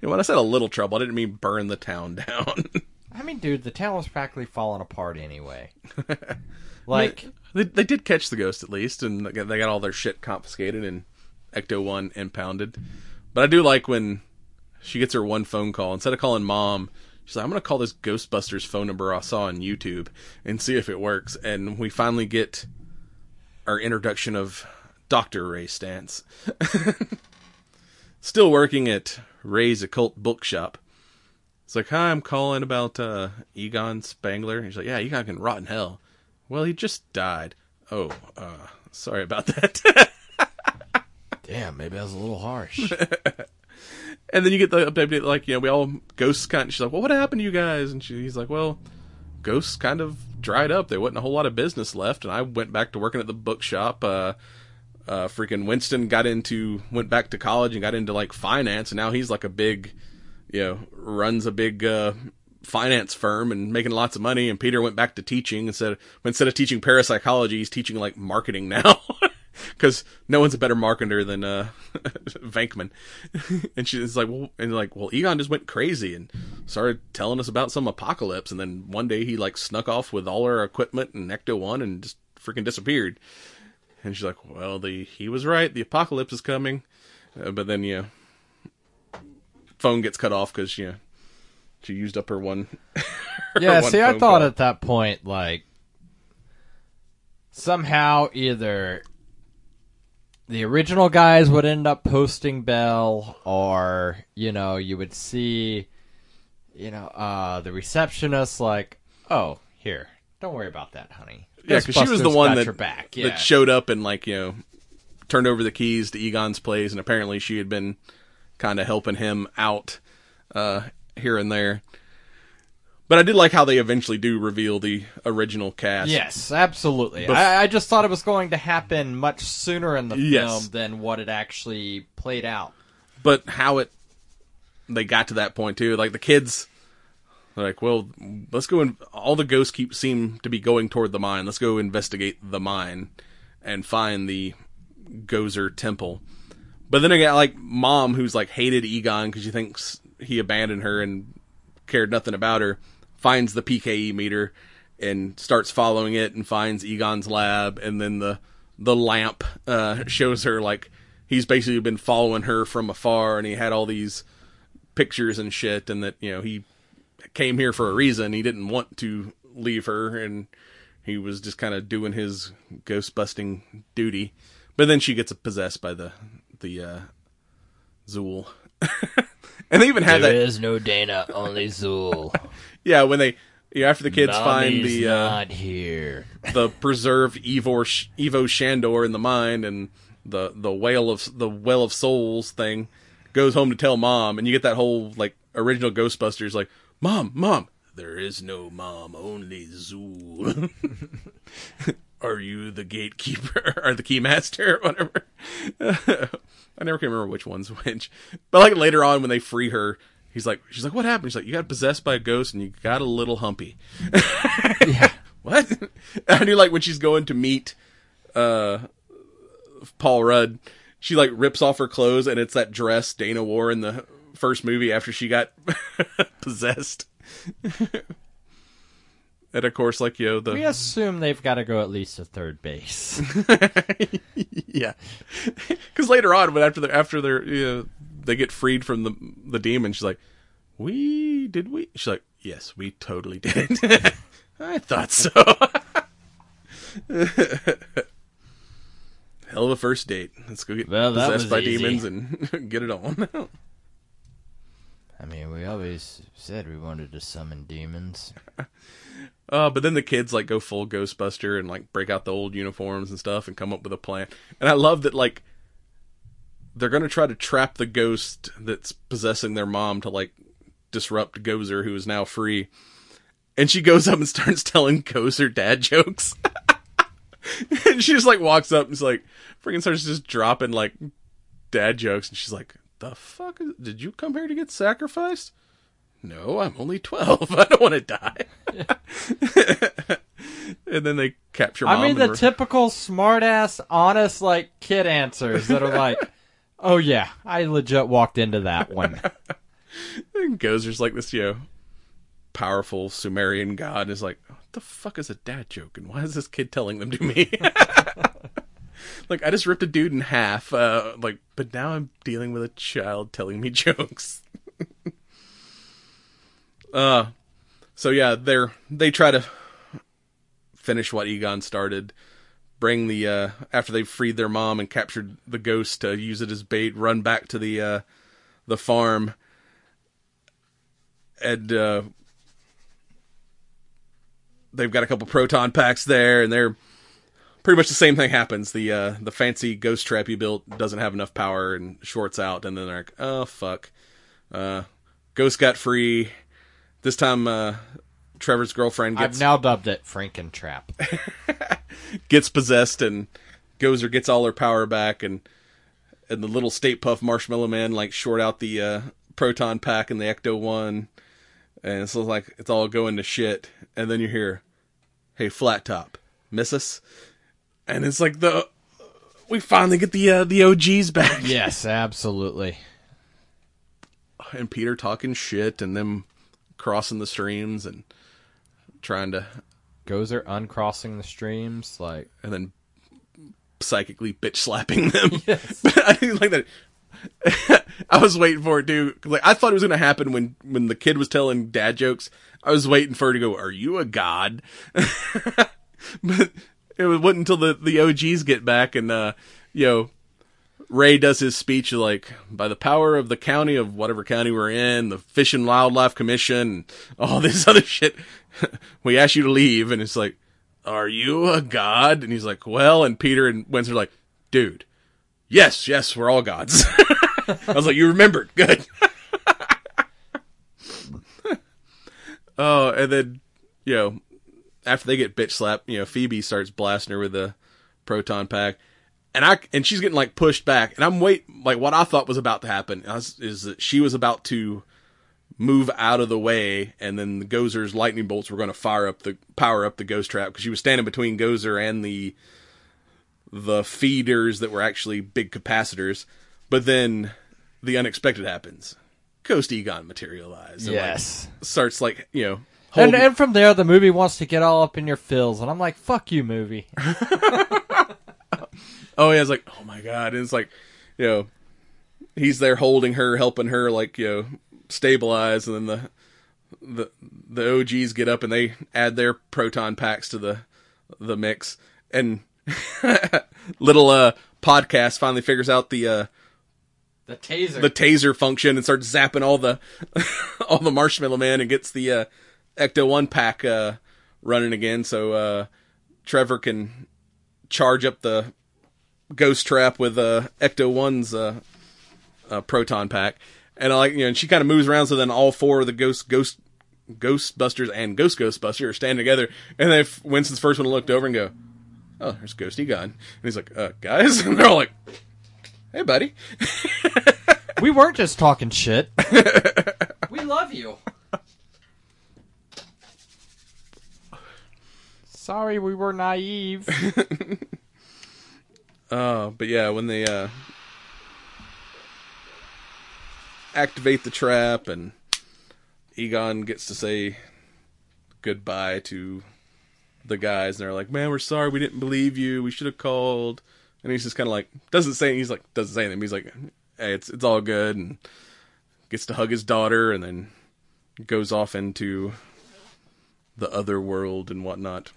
When I said a little trouble, I didn't mean burn the town down.
I mean, dude, the town was practically falling apart anyway. Like,
they, they did catch the ghost at least, and they got, they got all their shit confiscated and Ecto One impounded. But I do like when she gets her one phone call instead of calling mom. She's like, "I'm gonna call this Ghostbusters phone number I saw on YouTube and see if it works." And we finally get our introduction of Doctor Ray Stantz, still working at Ray's occult bookshop. It's like, "Hi, I'm calling about uh, Egon Spengler." He's like, "Yeah, Egon can rot in hell." Well, he just died. Oh, uh, sorry about that.
damn, maybe that was a little harsh.
and then you get the update, like, you know, we all, ghosts kind of, she's like, well, what happened to you guys? And she, he's like, well, ghosts kind of dried up. There wasn't a whole lot of business left. And I went back to working at the bookshop. Uh, uh, freaking Winston got into, went back to college and got into, like, finance. And now he's like a big, you know, runs a big, uh, finance firm and making lots of money. And Peter went back to teaching instead of, instead of teaching parapsychology, he's teaching, like, marketing now. because no one's a better marketer than uh, Venkman. and she's like, well, and like, well, Egon just went crazy and started telling us about some apocalypse, and then one day he like snuck off with all our equipment and Ecto One and just freaking disappeared. And she's like, well, the he was right, the apocalypse is coming, uh, but then you know, phone gets cut off because know she used up her one. her
Yeah,
one
see, I thought
call.
at that point, like, somehow either the original guys would end up posting Bell, or, you know, you would see, you know, uh, the receptionist, like, oh, here, don't worry about that, honey.
Yeah, because she was the one that
back. Yeah.
that showed up and like you know turned over the keys to Egon's place, and apparently she had been kind of helping him out uh, here and there. But I did like how they eventually do reveal the original cast.
Yes, absolutely.
Bef-
I, I just thought it was going to happen much sooner in the
Yes.
film than what it actually played out.
but how it they got to that point too like the kids they're like well let's go and all the ghosts keep seem to be going toward the mine. Let's go investigate the mine and find the gozer temple. But then got like mom who's like hated egon because she thinks he abandoned her and cared nothing about her finds the pke meter and starts following it and finds egon's lab. And then the the lamp uh shows her like he's basically been following her from afar and he had all these pictures and shit and that you know he came here for a reason he didn't want to leave her and he was just kind of doing his ghost busting duty but then she gets possessed by the the uh Zuul and they even had There
is no Dana, only Zuul.
yeah when they yeah, after the kids find the uh,
here.
the preserved Ivo Ivo Shandor in the mine and the the whale of the well of souls thing goes home to tell mom and you get that whole like original Ghostbusters like mom mom. There is no mom only Zuul. Are you the gatekeeper? Or the keymaster? Or whatever. I never can remember which one's which. But like later on when they free her he's like she's like what happened? She's like you got possessed by a ghost and you got a little humpy. Yeah. what? I do like when she's going to meet uh Paul Rudd, she like rips off her clothes and it's that dress Dana wore in the first movie after she got possessed. and of course, like you know, the
We assume they've got to go at least to third base.
yeah, because later on, but after the after they're you know, they get freed from the the demon, she's like, "We did we?" She's like, "Yes, we totally did." I thought so. Hell of a first date. Let's go get
Well, that
possessed by
easy.
demons and get it on.
I mean, we always said we wanted to summon demons.
Uh, but then the kids like go full Ghostbuster and like break out the old uniforms and stuff and come up with a plan. And I love that like they're gonna try to trap the ghost that's possessing their mom to like disrupt Gozer, who is now free. And she goes up and starts telling Gozer dad jokes. and she just like walks up and is like freaking starts just dropping like dad jokes and she's like, The fuck is did you come here to get sacrificed? No, I'm only twelve. I don't want to die. and then they capture mom.
I mean, the
re-
typical smartass, honest, like kid answers that are like, "Oh yeah, I legit walked into that one."
and Gozer's like this, you know, powerful Sumerian god is like, what the fuck is a dad joke and why is this kid telling them to me? Like, I just ripped a dude in half, uh, like, but now I'm dealing with a child telling me jokes. uh, so yeah, they're, they try to finish what Egon started. Bring the, uh, after they've freed their mom and captured the ghost to use it as bait, run back to the, uh, the farm and uh, they've got a couple proton packs there, and they're pretty much the same thing happens. The uh, the fancy ghost trap you built doesn't have enough power and shorts out, and then they're like, oh fuck, uh, ghost got free. This time, uh, Trevor's girlfriend gets
I've now dubbed it Frankentrap.
gets possessed, and Gozer gets all her power back, and and the little Stay Puft Marshmallow Man like short out the uh, proton pack and the Ecto One, and so it's like it's all going to shit. And then you hear, "Hey, Flat Top, miss us?" And it's like the we finally get the uh, the OGs back.
Yes, absolutely.
And Peter talking shit and them crossing the streams and trying to
Gozer uncrossing the streams, like
and then psychically bitch slapping them. but I didn't like that. I was waiting for it too. 'cause, Like I thought it was going to happen when when the kid was telling dad jokes. I was waiting for her to go, "Are you a god?" but it wasn't until the the OGs get back and uh, you know Ray does his speech like by the power of the county of whatever county we're in, the Fish and Wildlife Commission, all this other shit. we ask you to leave, and it's like, are you a god? And he's like, well, and Peter and Winston are like, dude, yes, yes, we're all gods. I was like, you remembered, good. oh, and then you know, after they get bitch slapped, you know, Phoebe starts blasting her with the proton pack and I and she's getting like pushed back, and I'm wait like what I thought was about to happen is, is that she was about to move out of the way, and then the Gozer's lightning bolts were going to fire up the power up the ghost trap because she was standing between Gozer and the the feeders that were actually big capacitors. But then the unexpected happens. Ghost Egon materializes. and, like,
yes.
starts like you know.
And, and from there, the movie wants to get all up in your fills, and I'm like, "Fuck you, movie."
Oh yeah, it's like, oh my god, and it's like, you know, he's there holding her, helping her, like you know, stabilize, and then the the the OGs get up and they add their proton packs to the the mix, and little uh podcast finally figures out the uh
The taser.
the taser function and starts zapping all the all the marshmallow man and gets the uh ecto one pack uh running again. So uh trevor can charge up the ghost trap with uh ecto one's uh, uh proton pack. And i like you know and she kind of moves around so then all four of the ghost ghost ghostbusters and ghost ghostbuster are standing together. And then winston's first one looked over and go oh there's ghost egon and he's like uh guys? And they're all like hey buddy.
We weren't just talking shit. we love you. Sorry, we were naive.
Uh, but yeah, when they uh, activate the trap and Egon gets to say goodbye to the guys, and they're like, "Man, we're sorry, we didn't believe you. We should have called." And he's just kind of like doesn't say. He's like doesn't say anything. He's like, "Hey, it's it's all good," and gets to hug his daughter, and then goes off into the other world and whatnot.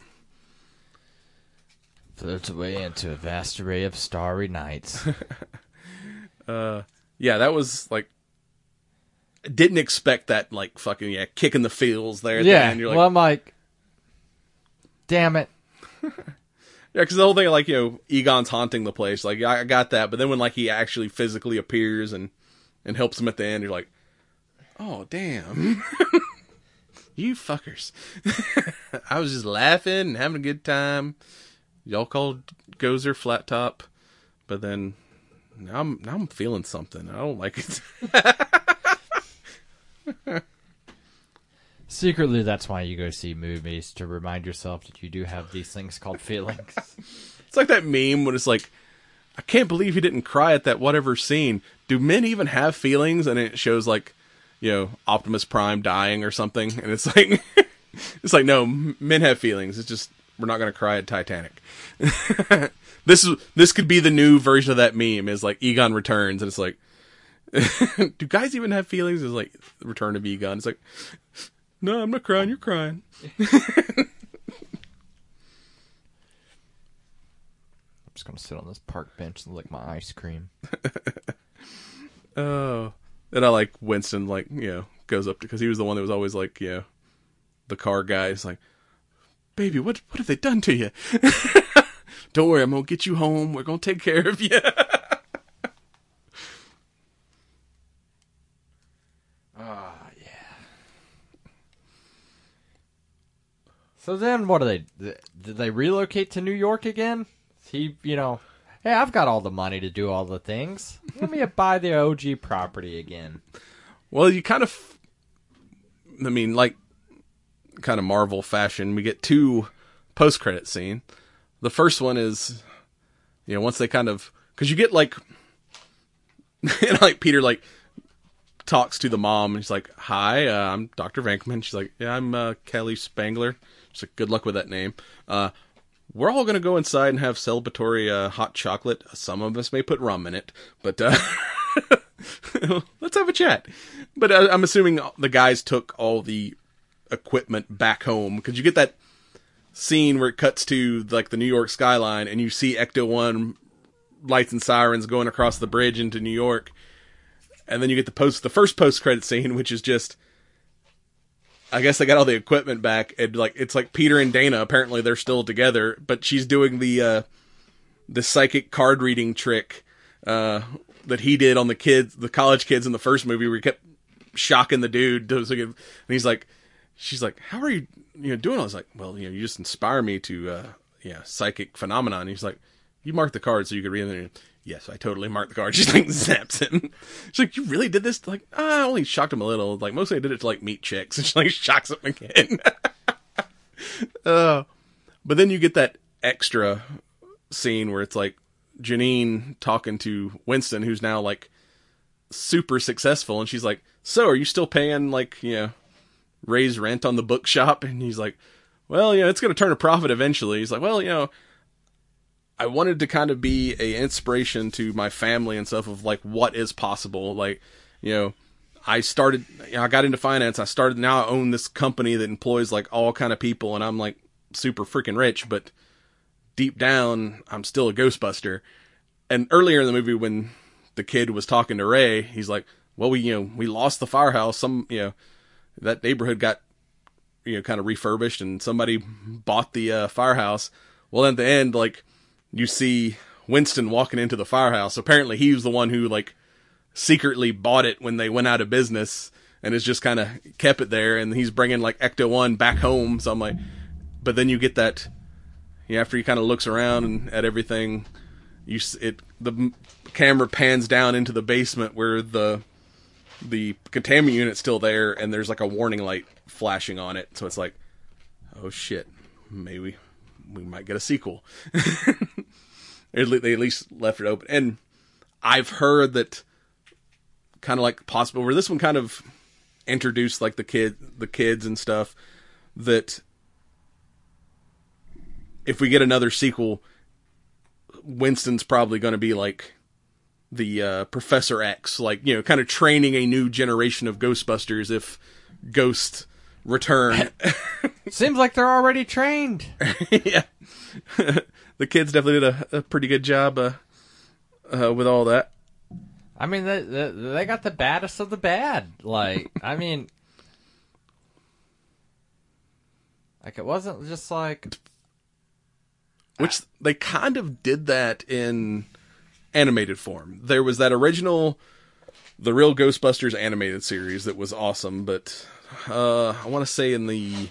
Floats away into a vast array of starry nights.
Uh, yeah, that was like didn't expect that like fucking yeah kicking the feels there. At the
yeah.
end. you're like
well, I'm like, damn it.
yeah, because the whole thing like you know Egon's haunting the place. Like I I got that, but then when like he actually physically appears and and helps him at the end, you're like, oh damn. You fuckers. I was just laughing and having a good time. Y'all called Gozer flat top, but then now I'm now I'm feeling something. I don't like it.
Secretly, that's why you go see movies to remind yourself that you do have these things called feelings.
It's like that meme when it's like, I can't believe he didn't cry at that whatever scene. Do men even have feelings? And it shows like, you know, Optimus Prime dying or something. And it's like, it's like, no, men have feelings. It's just, we're not going to cry at Titanic. this is, this could be the new version of that meme is like Egon returns and it's like, do guys even have feelings? It's like return of Egon. It's like, no, I'm not crying. You're crying.
I'm just gonna sit on this park bench and lick my ice cream.
Oh, and I like Winston, like you know, goes up because he was the one that was always like, you know, the car guy. Like, baby, what what have they done to you? Don't worry, I'm gonna get you home. We're gonna take care of you.
Ah, yeah. So then, what do they? Did they relocate to New York again? He, you know, hey, I've got all the money to do all the things. Let me buy the OG property again.
well, you kind of, I mean, like, kind of Marvel fashion. We get two post credit scene. The first one is you know, once they kind of because you get like, and like Peter like talks to the mom and he's like, "Hi, uh, I'm Doctor Venkman." She's like, "Yeah, I'm uh, Callie Spengler." She's like, "Good luck with that name." Uh, we're all gonna go inside and have celebratory uh, hot chocolate. Some of us may put rum in it, but uh, let's have a chat. But uh, I'm assuming the guys took all the equipment back home because you get that scene where it cuts to like the New York skyline and you see Ecto One lights and sirens going across the bridge into New York, and then you get the post the first post credit scene, which is just. I guess they got all the equipment back, and like it's like Peter and Dana. Apparently, they're still together, but she's doing the uh, the psychic card reading trick uh, that he did on the kids, the college kids in the first movie, where he kept shocking the dude. And he's like, she's like, "How are you, you know, doing?" I was like, "Well, you know, you just inspire me to, uh, yeah, psychic phenomenon." And he's like, "You marked the card so you could read it." Yes, I totally marked the card. She's like zaps him. She's like, "You really did this?" Like, I only shocked him a little. Like, mostly I did it to like meet chicks, and she like shocks him again. uh, but then you get that extra scene where it's like Janine talking to Winston, who's now like super successful, and she's like, "So, are you still paying like you know raise rent on the bookshop?" And he's like, "Well, you know, it's going to turn a profit eventually." He's like, "Well, you know." I wanted to kind of be a inspiration to my family and stuff of like what is possible. Like, you know, I started, you know, I got into finance. I started now I own this company that employs like all kind of people, and I'm like super freaking rich. But deep down, I'm still a Ghostbuster. And earlier in the movie, when the kid was talking to Ray, he's like, "Well, we you know we lost the firehouse. Some you know that neighborhood got you know kind of refurbished, and somebody bought the uh, firehouse. Well, at the end, like you see Winston walking into the firehouse. Apparently, he was the one who like secretly bought it when they went out of business, and has just kind of kept it there. And he's bringing like Ecto One back home. So I'm like, but then you get that. Yeah, after he kind of looks around and at everything, you it the camera pans down into the basement where the the containment unit's still there, and there's like a warning light flashing on it. So it's like, oh shit, maybe we might get a sequel. They at least left it open, and I've heard that kind of like possible where this one kind of introduced like the kid, the kids and stuff that if we get another sequel, Winston's probably going to be like the uh, Professor X, like you know, kind of training a new generation of Ghostbusters if Ghost return.
Seems like they're already trained.
yeah, the kids definitely did a, a pretty good job uh, uh, with all that.
I mean, they, they they got the baddest of the bad. Like, I mean, like it wasn't just like
which they kind of did that in animated form. There was that original, the real Ghostbusters animated series that was awesome, but uh, I want to say in the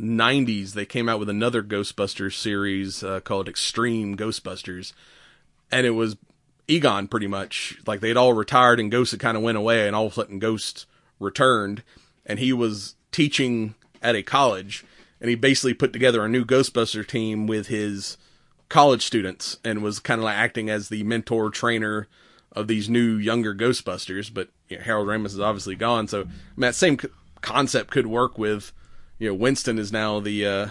90s they came out with another Ghostbusters series uh, called Extreme Ghostbusters, and it was Egon pretty much like they'd all retired and Ghost had kind of went away, and all of a sudden Ghost returned, and he was teaching at a college and he basically put together a new Ghostbuster team with his college students and was kind of like acting as the mentor trainer of these new younger Ghostbusters. But you know, Harold Ramis is obviously gone, so I mean, that same c- concept could work with you know Winston is now the uh,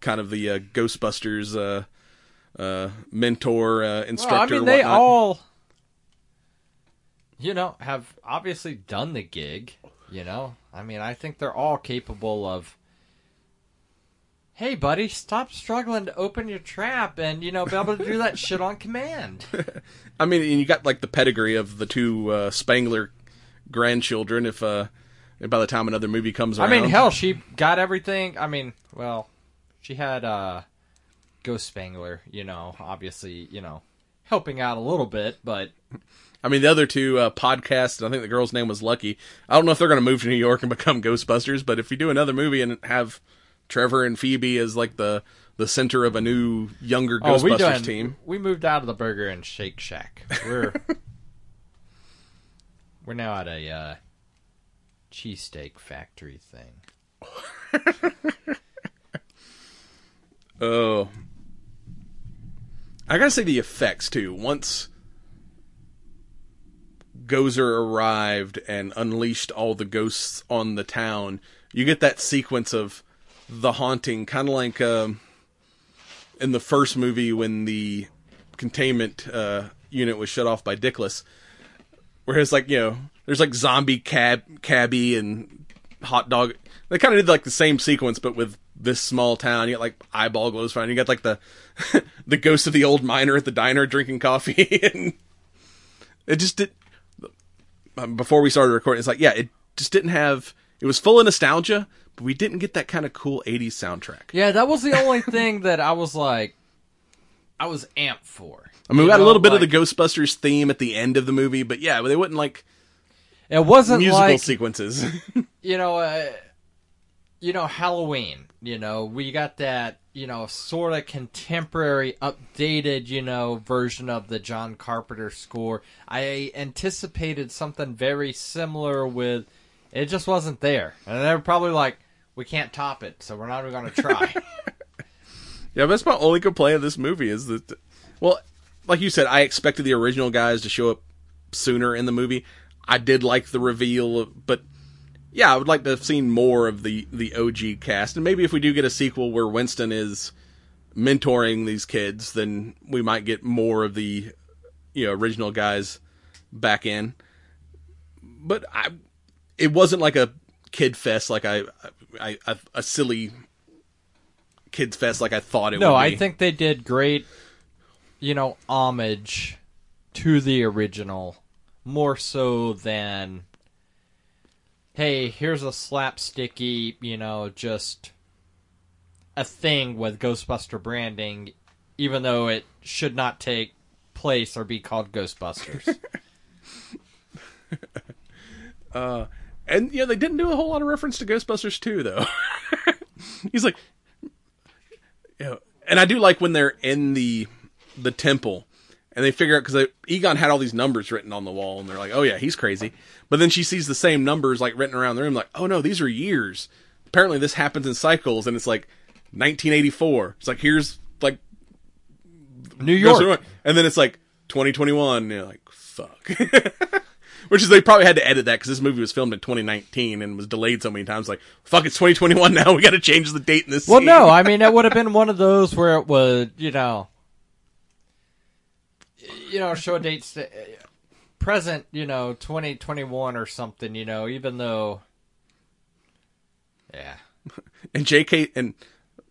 kind of the uh, Ghostbusters uh, uh, mentor uh, instructor.
Well, I mean, they
whatnot.
all, you know, have obviously done the gig. You know, I mean, I think they're all capable of. Hey, buddy, stop struggling to open your trap and, you know, be able to do that shit on command.
I mean, and you got like the pedigree of the two uh, Spengler grandchildren. If uh, by the time another movie comes
I mean, hell, she got everything. I mean, well, she had uh, Ghost Spengler, you know, obviously, you know, helping out a little bit, but
I mean, the other two uh, podcasts, I think the girl's name was Lucky. I don't know if they're going to move to New York and become Ghostbusters, but if you do another movie and have Trevor and Phoebe as like the the center of a new younger
oh,
Ghostbusters
done,
team,
We moved out of the Burger and Shake Shack. We're we're now at a uh, cheesesteak factory thing.
oh, I gotta say the effects too. Once Gozer arrived and unleashed all the ghosts on the town, you get that sequence of the haunting, kind of like um, in the first movie when the containment uh, unit was shut off by Dickless. Whereas, like you know, there's like zombie cab, cabbie, and hot dog. They kind of did like the same sequence, but with this small town. You got like eyeball glows fine. You got like the the ghost of the old miner at the diner drinking coffee, and it just did. um, Before we started recording, it's like yeah, it just didn't have. It was full of nostalgia, but we didn't get that kind of cool '80s soundtrack.
Yeah, that was the only thing that I was like, I was amped for.
I mean, we got a little bit of the Ghostbusters theme at the end of the movie, but yeah, they wouldn't like
It wasn't
musical
like
sequences.
you know, uh, you know Halloween. You know, we got that you know sort of contemporary, updated you know version of the John Carpenter score. I anticipated something very similar with. It just wasn't there, and they were probably like, "We can't top it, so we're not even going to try."
Yeah, that's my only complaint of this movie is that, well, like you said, I expected the original guys to show up sooner in the movie. I did like the reveal, but yeah, I would like to have seen more of the the OG cast, and maybe if we do get a sequel where Winston is mentoring these kids, then we might get more of the you know original guys back in. But I, it wasn't like a kid fest, like I, I, I a silly kids fest like I thought it
no,
would be.
No, I think they did great. You know, homage to the original, more so than. Hey, here's a slapsticky, you know, just a thing with Ghostbuster branding, even though it should not take place or be called Ghostbusters.
Uh, And yeah, they didn't do a whole lot of reference to Ghostbusters 2 though. He's like you know, and I do like when they're in the the temple and they figure out cuz Egon had all these numbers written on the wall and they're like, "Oh yeah, he's crazy." But then she sees the same numbers like written around the room like, "Oh no, these are years." Apparently this happens in cycles and it's like 1984. It's like here's like
New York.
And then it's like 2021. And you're like, fuck. Which is they probably had to edit that because this movie was filmed in 2019 and was delayed so many times. Like, fuck, it's 2021 now. We got to change the date in this.
Well,
scene.
no, I mean it would have been one of those where it would, you know, you know, show dates uh, present, you know, twenty twenty one or something, you know, even though, yeah,
And J.K. and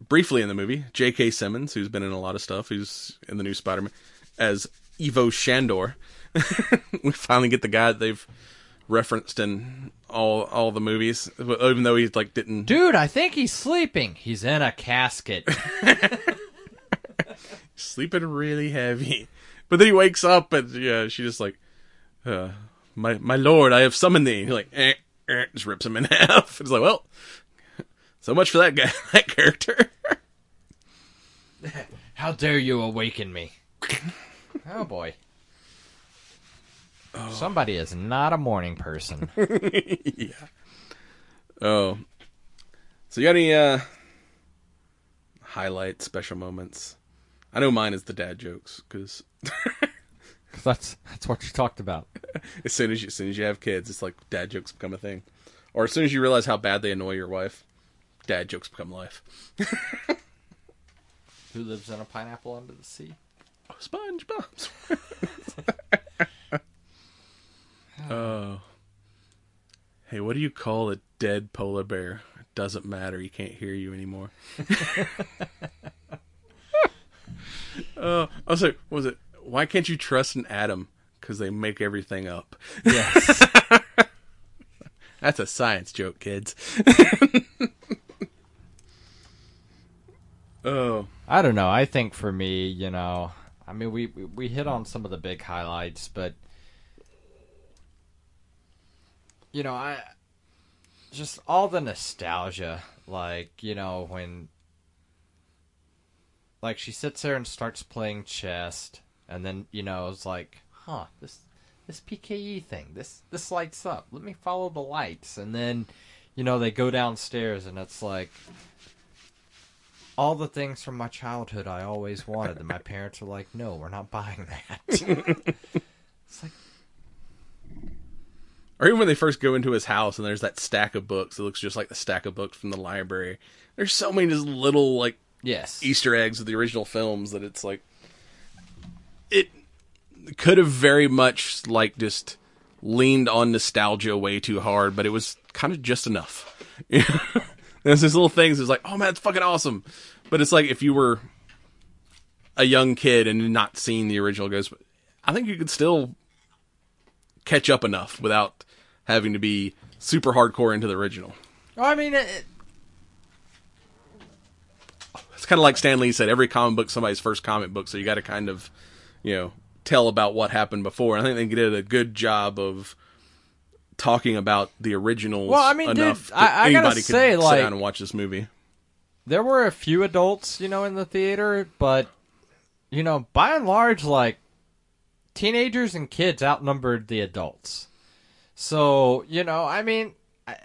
briefly in the movie, J.K. Simmons, who's been in a lot of stuff, who's in the new Spider-Man as Ivo Shandor. we finally get the guy they've referenced in all all the movies, even though he like didn't.
dude, I think he's sleeping. He's in a casket.
sleeping really heavy. But then he wakes up and yeah, she just like, uh, my my lord, I have summoned thee. And he's like, eh, eh, just rips him in half. It's like, well, so much for that guy, that character.
How dare you awaken me? oh boy. Somebody is not a morning person. yeah.
Oh, so you got any uh highlights, special moments? I know mine is the dad jokes because
that's that's what you talked about.
as soon as you, as soon as you have kids, it's like dad jokes become a thing, or as soon as you realize how bad they annoy your wife, dad jokes become life.
Who lives in a pineapple under the sea?
Oh, SpongeBob. Oh. Hey, what do you call a dead polar bear? It doesn't matter. He can't hear you anymore. Uh, oh, also, what was it? Why can't you trust an atom? Because they make everything up.
Yes.
That's a science joke, kids. oh,
I don't know. I think for me, you know, I mean, we- we hit on some of the big highlights, but you know, I just all the nostalgia, like you know when, like she sits there and starts playing chess, and then you know it's like, huh, this this PKE thing, this this lights up. Let me follow the lights, and then you know they go downstairs, and it's like all the things from my childhood I always wanted. And my parents were like, "No, we're not buying that." it's like,
Or even when they first go into his house and there's that stack of books, it looks just like the stack of books from the library. There's so many just little like
yes,
Easter eggs of the original films that it's like it could have very much like just leaned on nostalgia way too hard, but it was kind of just enough. There's these little things. It's like, oh man, it's fucking awesome. But it's like if you were a young kid and not seen the original Ghost, I think you could still catch up enough without having to be super hardcore into the original.
Well, I mean, it, it-
It's kind of like Stan Lee said, every comic book somebody's first comic book, so you got to kind of, you know, tell about what happened before. And I think they did a good job of talking about the originals.
Well, I mean, dude,
enough that
I- I gotta
anybody could
say,
sit
like-
down and watch this movie.
there were a few adults, you know, in the theater, but you know, by and large, like teenagers and kids outnumbered the adults. So, you know, I mean, I,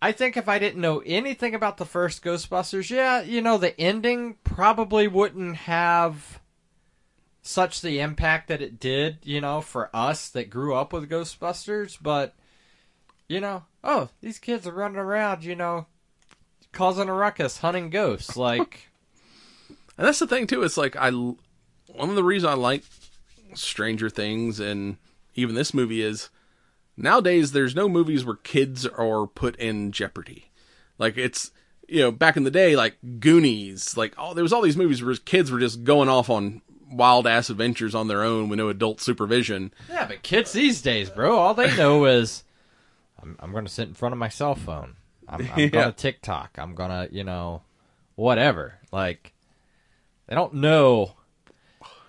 I think if I didn't know anything about the first Ghostbusters, yeah, you know, the ending probably wouldn't have such the impact that it did, you know, for us that grew up with Ghostbusters, but you know, oh, these kids are running around, you know, causing a ruckus, hunting ghosts. Like,
And that's the thing too. It's like I, one of the reasons I like Stranger Things and even this movie is nowadays there's no movies where kids are put in jeopardy. Like it's you know back in the day like Goonies, like oh there was all these movies where kids were just going off on wild ass adventures on their own with no adult supervision.
yeah, but kids these days, bro, all they know is I'm, I'm going to sit in front of my cell phone. I'm, I'm
Yeah.
going to TikTok. I'm going to, you know, whatever. Like, they don't know.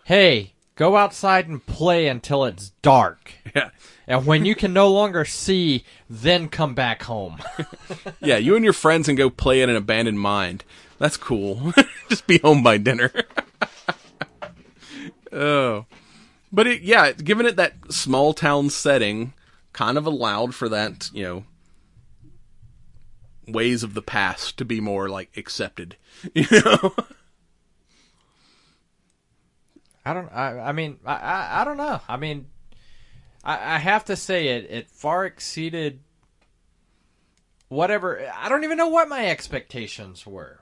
Hey, go outside and play until it's dark.
Yeah,
And when you can no longer see, then come back home.
yeah. You and your friends can go play in an abandoned mine. That's cool. just be home by dinner. oh, but it, yeah, given it that small town setting, kind of allowed for that, you know, ways of the past to be more like accepted. You know,
I don't. I, I mean, I, I. I don't know. I mean, I, I have to say it. It far exceeded whatever. I don't even know what my expectations were,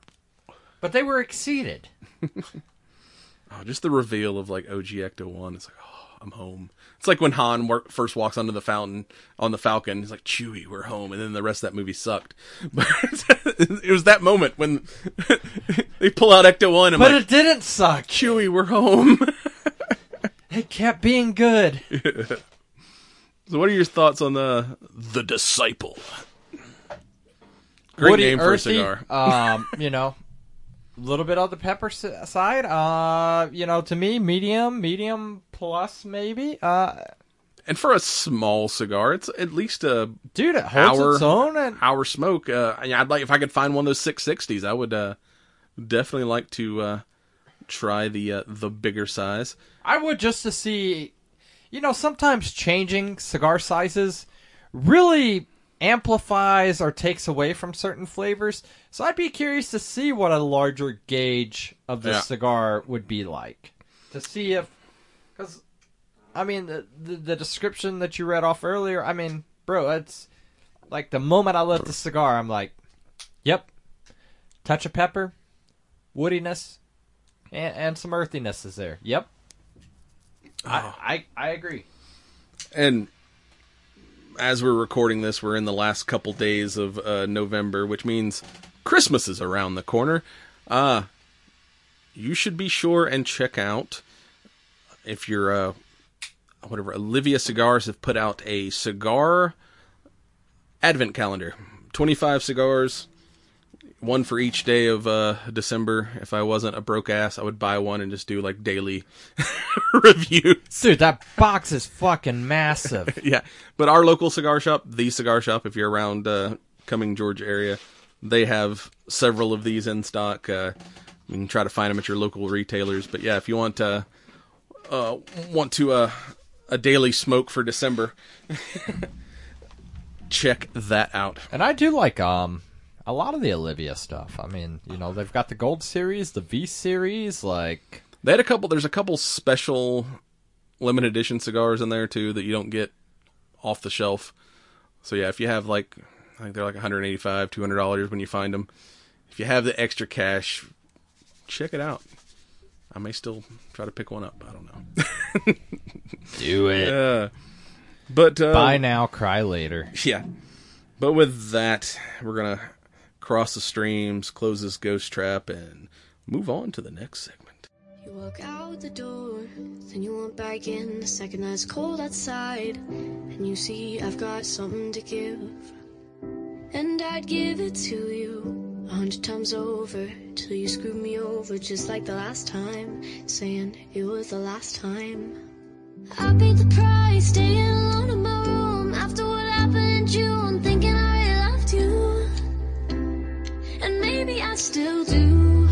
but they were exceeded.
oh, just the reveal of like OG Ecto One. It's like, oh, I'm home. It's like when Han wor- first walks onto the fountain on the Falcon. He's like, Chewie, we're home. And then the rest of that movie sucked. But it was that moment when they pull out Ecto One.
But
like,
it didn't suck.
Chewie, we're home.
It kept being good.
so, what are your thoughts on the the disciple? Great
Woody,
name for a cigar.
um, you know, a little bit on the pepper side. Uh, you know, to me, medium, medium plus, maybe. Uh,
And for a small cigar, it's at least a
dude, it holds
Hour-
its own, and
hour smoke. Uh, I'd like if I could find one of those six sixties. I would uh, definitely like to uh, try the uh, the bigger size.
I would just to see, you know, sometimes changing cigar sizes really amplifies or takes away from certain flavors. So I'd be curious to see what a larger gauge of this
Yeah.
cigar would be like. To see if, because, I mean, the, the the description that you read off earlier. I mean, bro, it's like the moment I lit the cigar, I'm like, yep, touch of pepper, woodiness, and, and some earthiness is there. Yep. I, I I agree.
And as we're recording this, we're in the last couple days of uh, November, which means Christmas is around the corner. Uh, you should be sure and check out if you're uh, whatever Oliva Cigars have put out a cigar advent calendar. 25 cigars, one for each day of uh, December. If I wasn't a broke ass, I would buy one and just do like daily reviews.
Dude, that box is fucking massive.
yeah, but our local cigar shop, the cigar shop, if you're around uh, Cumming, Georgia area, they have several of these in stock. Uh, you can try to find them at your local retailers. But yeah, if you want uh, uh, want to uh, a daily smoke for December, check that out.
and I do like um a lot of the Oliva stuff. I mean, you know, they've got the Gold Series, the V Series, like
They had a couple. There's a couple special limited edition cigars in there too that you don't get off the shelf. So yeah, if you have like, I think they're like 185, 200 dollars when you find them. If you have the extra cash, check it out. I may still try to pick one up. I don't know.
do it.
Uh, but uh,
Buy now, cry later.
Yeah. But with that, we're going to cross the streams, close this ghost trap, and move on to the next segment.
You walk out the door, then you walk back in the second that it's cold outside. And you see I've got something to give. And I'd give it to you a hundred times over till you screwed me over just like the last time, saying it was the last time. I paid the price, staying alone in my still do.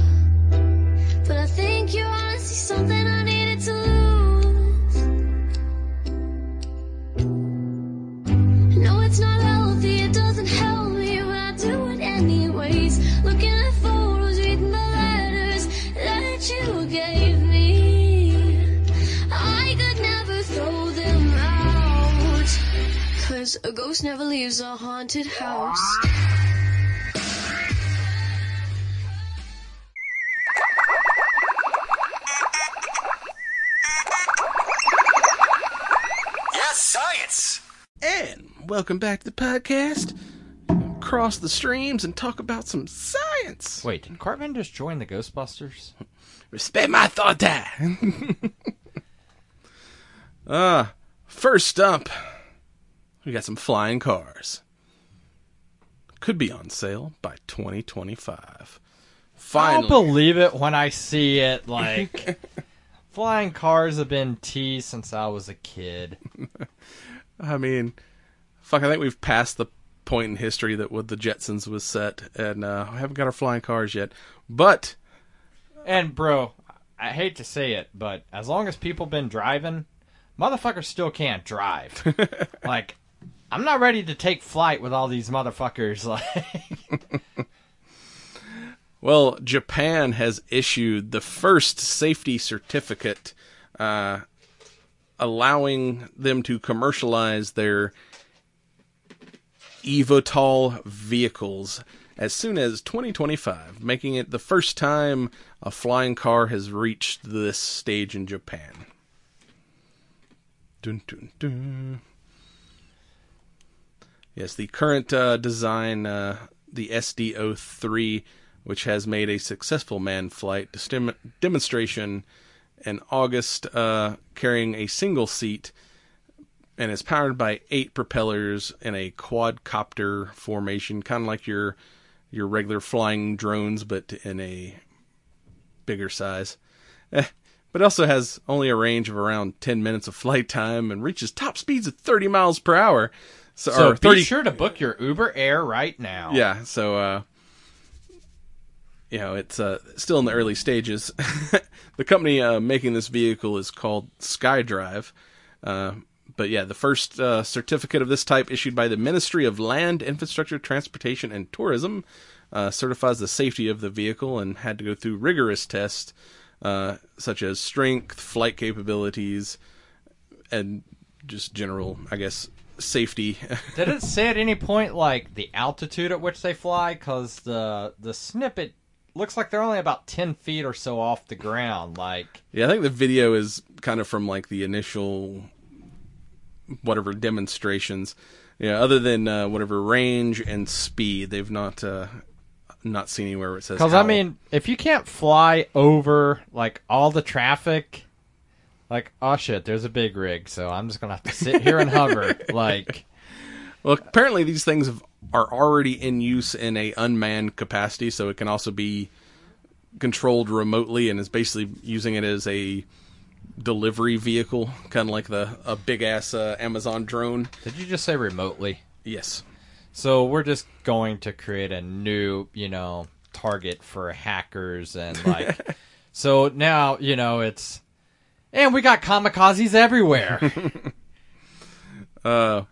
But I think you're honestly something I needed to lose. No, it's not healthy, it doesn't help me, but I do it anyways. Looking at photos, reading the letters that you gave me. I could never throw them out. Cause a ghost never leaves a haunted house.
Welcome back to the podcast. Cross the streams and talk about some science.
Wait, did Cartman just join the Ghostbusters?
Respect my thought uh, first up, we got some flying cars. Could be on sale by 2025. Finally.
I'll believe it when I see it. Like, flying cars have been teased since I was a kid.
I mean, fuck, I think we've passed the point in history that with the Jetsons was set, and uh, we haven't got our flying cars yet. But
And bro, I hate to say it, but as long as people been driving, motherfuckers still can't drive. like, I'm not ready to take flight with all these motherfuckers. Like,
Well, Japan has issued the first safety certificate uh, allowing them to commercialize their eVTOL vehicles as soon as 2025, making it the first time a flying car has reached this stage in Japan. Dun, dun, dun. Yes, the current uh, design, uh, the SD-03, which has made a successful manned flight demonstration in August, uh, carrying a single seat, and it's powered by eight propellers in a quadcopter formation, kind of like your your regular flying drones, but in a bigger size. Eh, but it also has only a range of around 10 minutes of flight time and reaches top speeds of 30 miles per hour. So,
so be
30,
sure to book your Uber Air right now.
yeah, so uh you know, it's uh still in the early stages. the company uh making this vehicle is called SkyDrive. But yeah, the first uh, certificate of this type issued by the Ministry of Land, Infrastructure, Transportation, and Tourism uh, certifies the safety of the vehicle and had to go through rigorous tests uh, such as strength, flight capabilities, and just general, I guess, safety.
Did it say at any point like the altitude at which they fly? Because the the snippet looks like they're only about ten feet or so off the ground. Like,
Yeah, I think the video is kind of from like the initial whatever demonstrations. Yeah, other than uh, whatever range and speed, they've not uh, not seen anywhere where it says.
because I mean, if you can't fly over like all the traffic, like oh shit, there's a big rig, so I'm just gonna have to sit here and hover. Like,
well, apparently these things are already in use in a unmanned capacity, so it can also be controlled remotely, and is basically using it as a delivery vehicle, kind of like the a big ass uh, Amazon drone.
did you just say remotely?
Yes.
So we're just going to create a new, you know, target for hackers and like. so now you know it's, and we got kamikazes everywhere.
uh,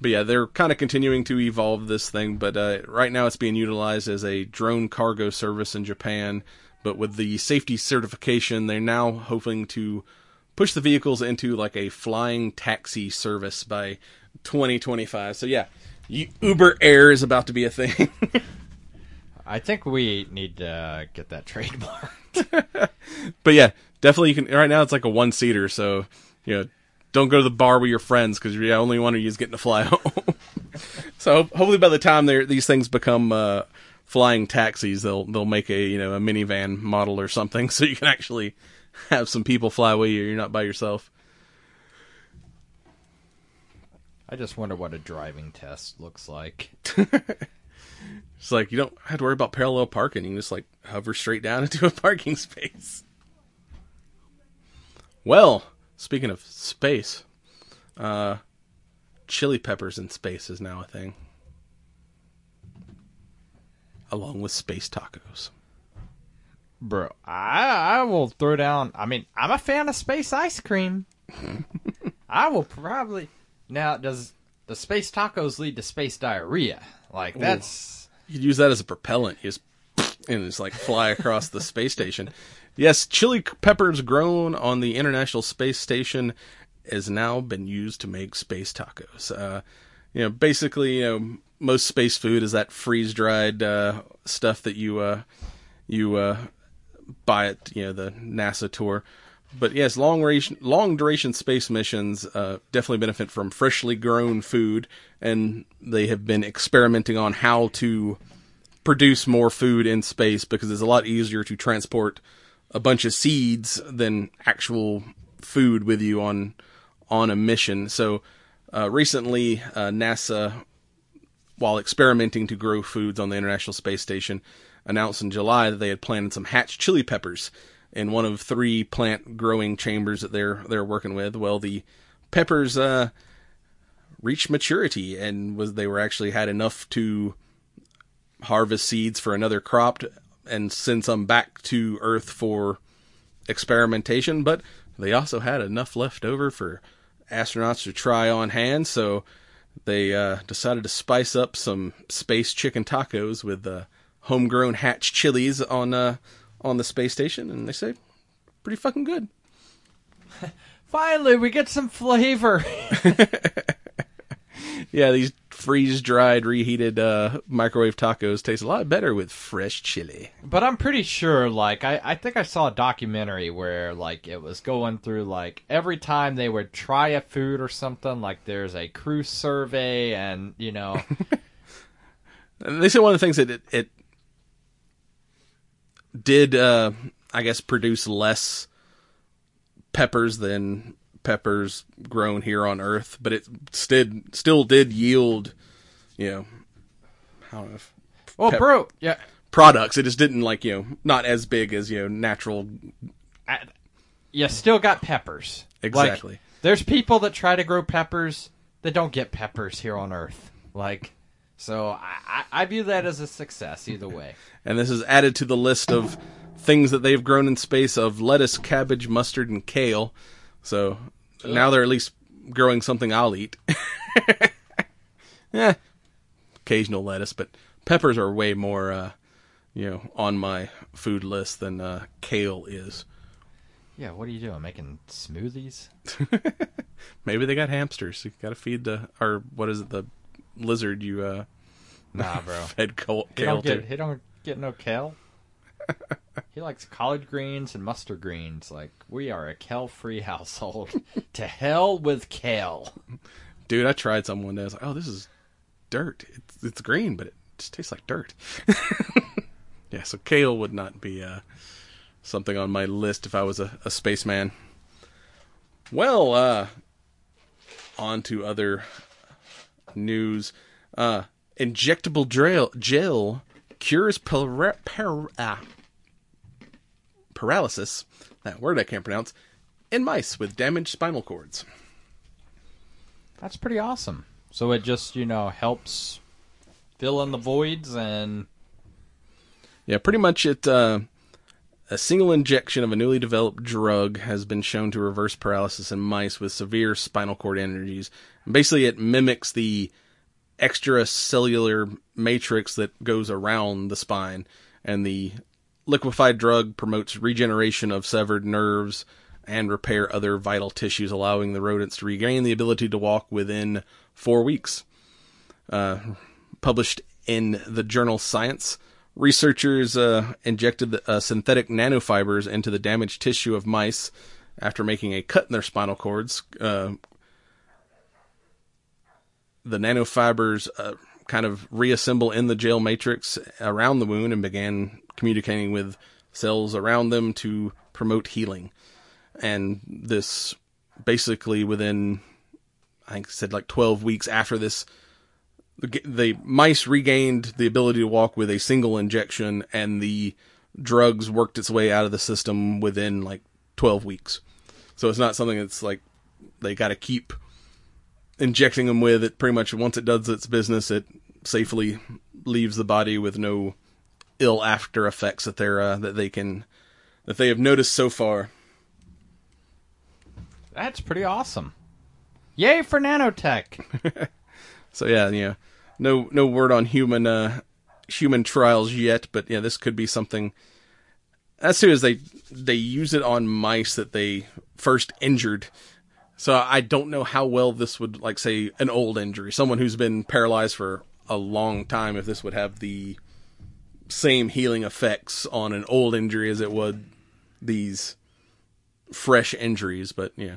but yeah, they're kind of continuing to evolve this thing. But uh, right now, it's being utilized as a drone cargo service in Japan. But with the safety certification, they're now hoping to push the vehicles into like a flying taxi service by 2025. So yeah, Uber Air is about to be a thing.
I think we need to get that trademark.
but yeah, definitely you can. Right now, it's like a one seater, so you know, don't go to the bar with your friends because you're the only one you getting to fly home. so hopefully, by the time these things become uh, flying taxis, they'll they'll make a you know a minivan model or something, so you can actually have some people fly with you. You're not by yourself.
I just wonder what a driving test looks like.
It's like you don't have to worry about parallel parking. You can just like hover straight down into a parking space. Well, speaking of space, uh, chili peppers in space is now a thing, along with space tacos.
Bro, I I will throw down. I mean, I'm a fan of space ice cream. I will probably now. Does the space tacos lead to space diarrhea? Like that's
You could use that as a propellant. You just and just like fly across the space station. Yes, chili peppers grown on the International Space Station has now been used to make space tacos. Uh, you know, basically, you know, most space food is that freeze dried uh, stuff that you uh, you uh, buy at you know the NASA tour. But yes, long duration, long duration space missions uh, definitely benefit from freshly grown food, and they have been experimenting on how to produce more food in space because it's a lot easier to transport a bunch of seeds than actual food with you on on a mission. So uh, recently, uh, NASA, while experimenting to grow foods on the International Space Station, announced in July that they had planted some hatch chili peppers in one of three plant growing chambers that they're they're working with. Well, the peppers uh, reached maturity and was they were actually had enough to harvest seeds for another crop and send some back to Earth for experimentation. But they also had enough left over for astronauts to try on hand, so they uh, decided to spice up some space chicken tacos with uh, homegrown hatch chilies on uh, on the space station, and they say pretty fucking good.
finally we get some flavor.
Yeah, these freeze dried, reheated uh, microwave tacos taste a lot better with fresh chili.
But I'm pretty sure, like, I, I think I saw a documentary where, like, it was going through, like, every time they would try a food or something, like, there's a crew survey, and, you know,
they say one of the things that it, it did, uh, I guess, produce less peppers than peppers grown here on Earth, but it still still did yield, you know, I don't know, if
well, oh,
Pep-
bro, yeah,
products. It just didn't like you know not as big as you know natural.
I, you still got peppers. Like,
Exactly.
there's people that try to grow peppers that don't get peppers here on Earth. Like, so I, I, I view that as a success either way.
And this is added to the list of things that they've grown in space of lettuce, cabbage, mustard, and kale. So now they're at least growing something I'll eat. yeah, occasional lettuce, but peppers are way more, uh, you know, on my food list than uh, kale is.
Yeah, what are you doing? Making smoothies?
Maybe they got hamsters. You got to feed the or what is it the lizard you uh,
Nah, bro.
fed kale,
He don't get
to?
he don't get no kale. He likes collard greens and mustard greens. Like we are a kale-free household. to hell with kale.
Dude, I tried some one day. I was like, oh, this is dirt. It's it's green, but it just tastes like dirt. yeah, so kale would not be uh, something on my list if I was a, a spaceman. Well, uh, on to other news. Uh, injectable gel, gel cures para- para- ah, paralysis. That word I can't pronounce. In mice with damaged spinal cords.
That's pretty awesome. So it just you know helps fill in the voids and
Yeah, pretty much it uh, a single injection of a newly developed drug has been shown to reverse paralysis in mice with severe spinal cord injuries. Basically, it mimics the extracellular matrix that goes around the spine, and the liquefied drug promotes regeneration of severed nerves and repair other vital tissues, allowing the rodents to regain the ability to walk within four weeks. Uh, published in the journal Science, researchers uh, injected the, uh, synthetic nanofibers into the damaged tissue of mice after making a cut in their spinal cords. Uh, the nanofibers uh, kind of reassemble in the gel matrix around the wound and began communicating with cells around them to promote healing. And this basically within, I think, said like 12 weeks after this, the, the mice regained the ability to walk with a single injection, and the drugs worked its way out of the system within like 12 weeks. So it's not something that's like they got to keep injecting them with. It pretty much once it does its business, it safely leaves the body with no ill after effects that they're uh, that they can that they have noticed so far.
That's pretty awesome. Yay for nanotech.
So yeah, yeah, no no word on human uh human trials yet, but yeah, this could be something. As soon as they they use it on mice that they first injured, so I don't know how well this would like say an old injury, someone who's been paralyzed for a long time, if this would have the same healing effects on an old injury as it would these fresh injuries. But yeah,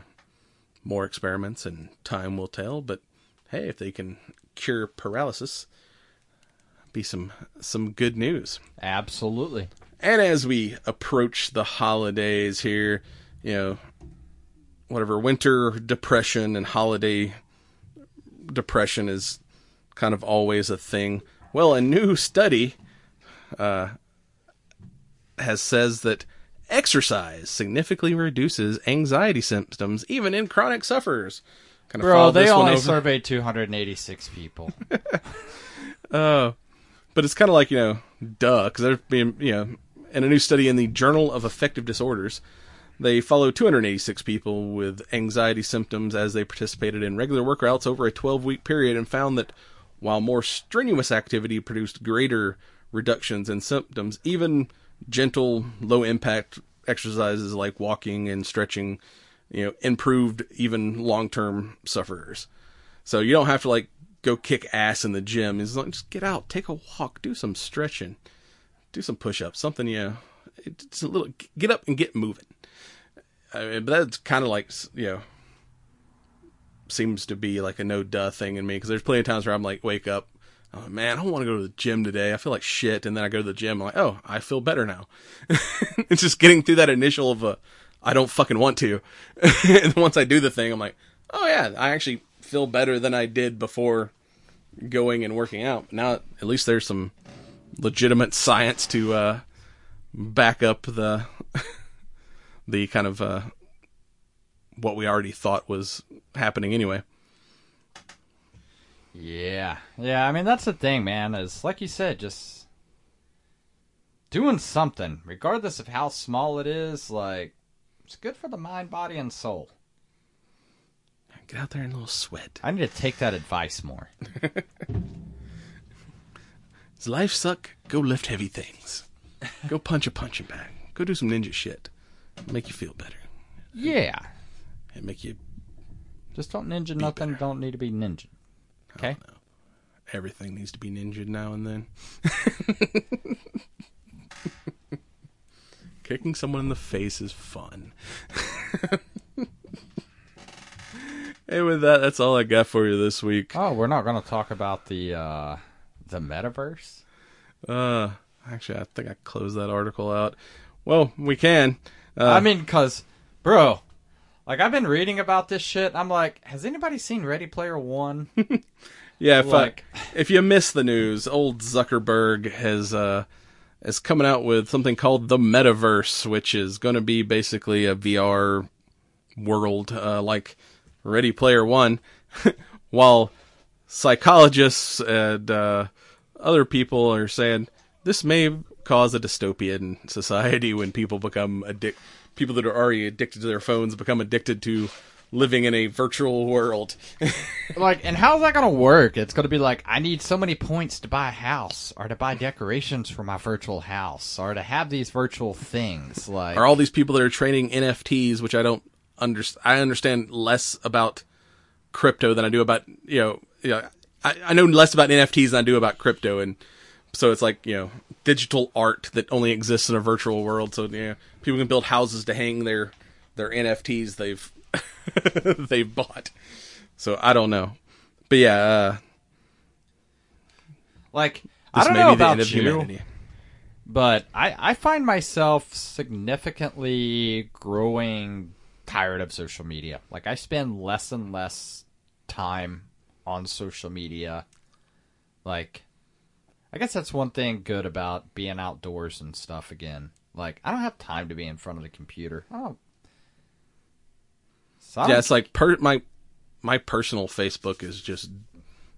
more experiments and time will tell. But hey, if they can cure paralysis, be some some good news.
Absolutely.
And as we approach the holidays here, you know, whatever winter depression and holiday depression is kind of always a thing. Well, a new study uh, has says that exercise significantly reduces anxiety symptoms even in chronic sufferers. Kind of
Bro, they only surveyed 286 people.
Uh, but it's kind of like you know, duh, because there's been you know, in a new study in the Journal of Affective Disorders, they followed 286 people with anxiety symptoms as they participated in regular workouts over a 12-week period, and found that while more strenuous activity produced greater reductions in symptoms, even gentle, low-impact exercises like walking and stretching, you know, improved even long-term sufferers. So you don't have to like go kick ass in the gym. It's like just get out, take a walk, do some stretching, do some push-ups, something. You know, it's a little get up and get moving. I mean, but that's kind of like you know seems to be like a no duh thing in me because there's plenty of times where I'm like wake up. Oh man, I don't want to go to the gym today. I feel like shit, and then I go to the gym. I'm like, oh, I feel better now. it's just getting through that initial of a, I don't fucking want to, and once I do the thing, I'm like, oh yeah, I actually feel better than I did before going and working out. Now at least there's some legitimate science to uh, back up the the kind of uh, what we already thought was happening anyway.
yeah. Yeah, I mean, that's the thing, man, is like you said, just doing something, regardless of how small it is, like, it's good for the mind, body, and soul.
Get out there in a little sweat.
I need to take that advice more.
Does life suck? Go lift heavy things. Go punch a punching bag. Go do some ninja shit. Make you feel better.
Yeah.
And make you
Just don't ninja nothing, don't need to be ninja. Okay?
everything needs to be ninja now and then. Kicking someone in the face is fun. hey, with that, that's all I got for you this week.
Oh, we're not going to talk about the uh the metaverse?
Uh, actually, I think I closed that article out. Well, we can. Uh,
I mean, cause, bro, like I've been reading about this shit. I'm like, has anybody seen Ready Player One?
Yeah, if,
Like-
uh, if you miss the news, old Zuckerberg has uh, is coming out with something called the Metaverse, which is going to be basically a VR world uh, like Ready Player One, while psychologists and uh, other people are saying this may cause a dystopia in society when people become addic people that are already addicted to their phones become addicted to living in a virtual world.
Like, and how's that gonna work? It's gonna be like, I need so many points to buy a house, or to buy decorations for my virtual house, or to have these virtual things. Like,
are all these people that are trading NFTs, which I don't understand. I understand less about crypto than I do about you know. You know I, I know less about NFTs than I do about crypto, and so it's like you know digital art that only exists in a virtual world. So yeah, people can build houses to hang their their NFTs they've they've bought. So I don't know, but yeah, uh,
like I don't know about you,
humanity.
but I I find myself significantly growing tired of social media. Like, I spend less and less time on social media. Like, I guess that's one thing good about being outdoors and stuff again. Like, I don't have time to be in front of the computer. I don't. So
Yeah, it's like per my my personal Facebook is just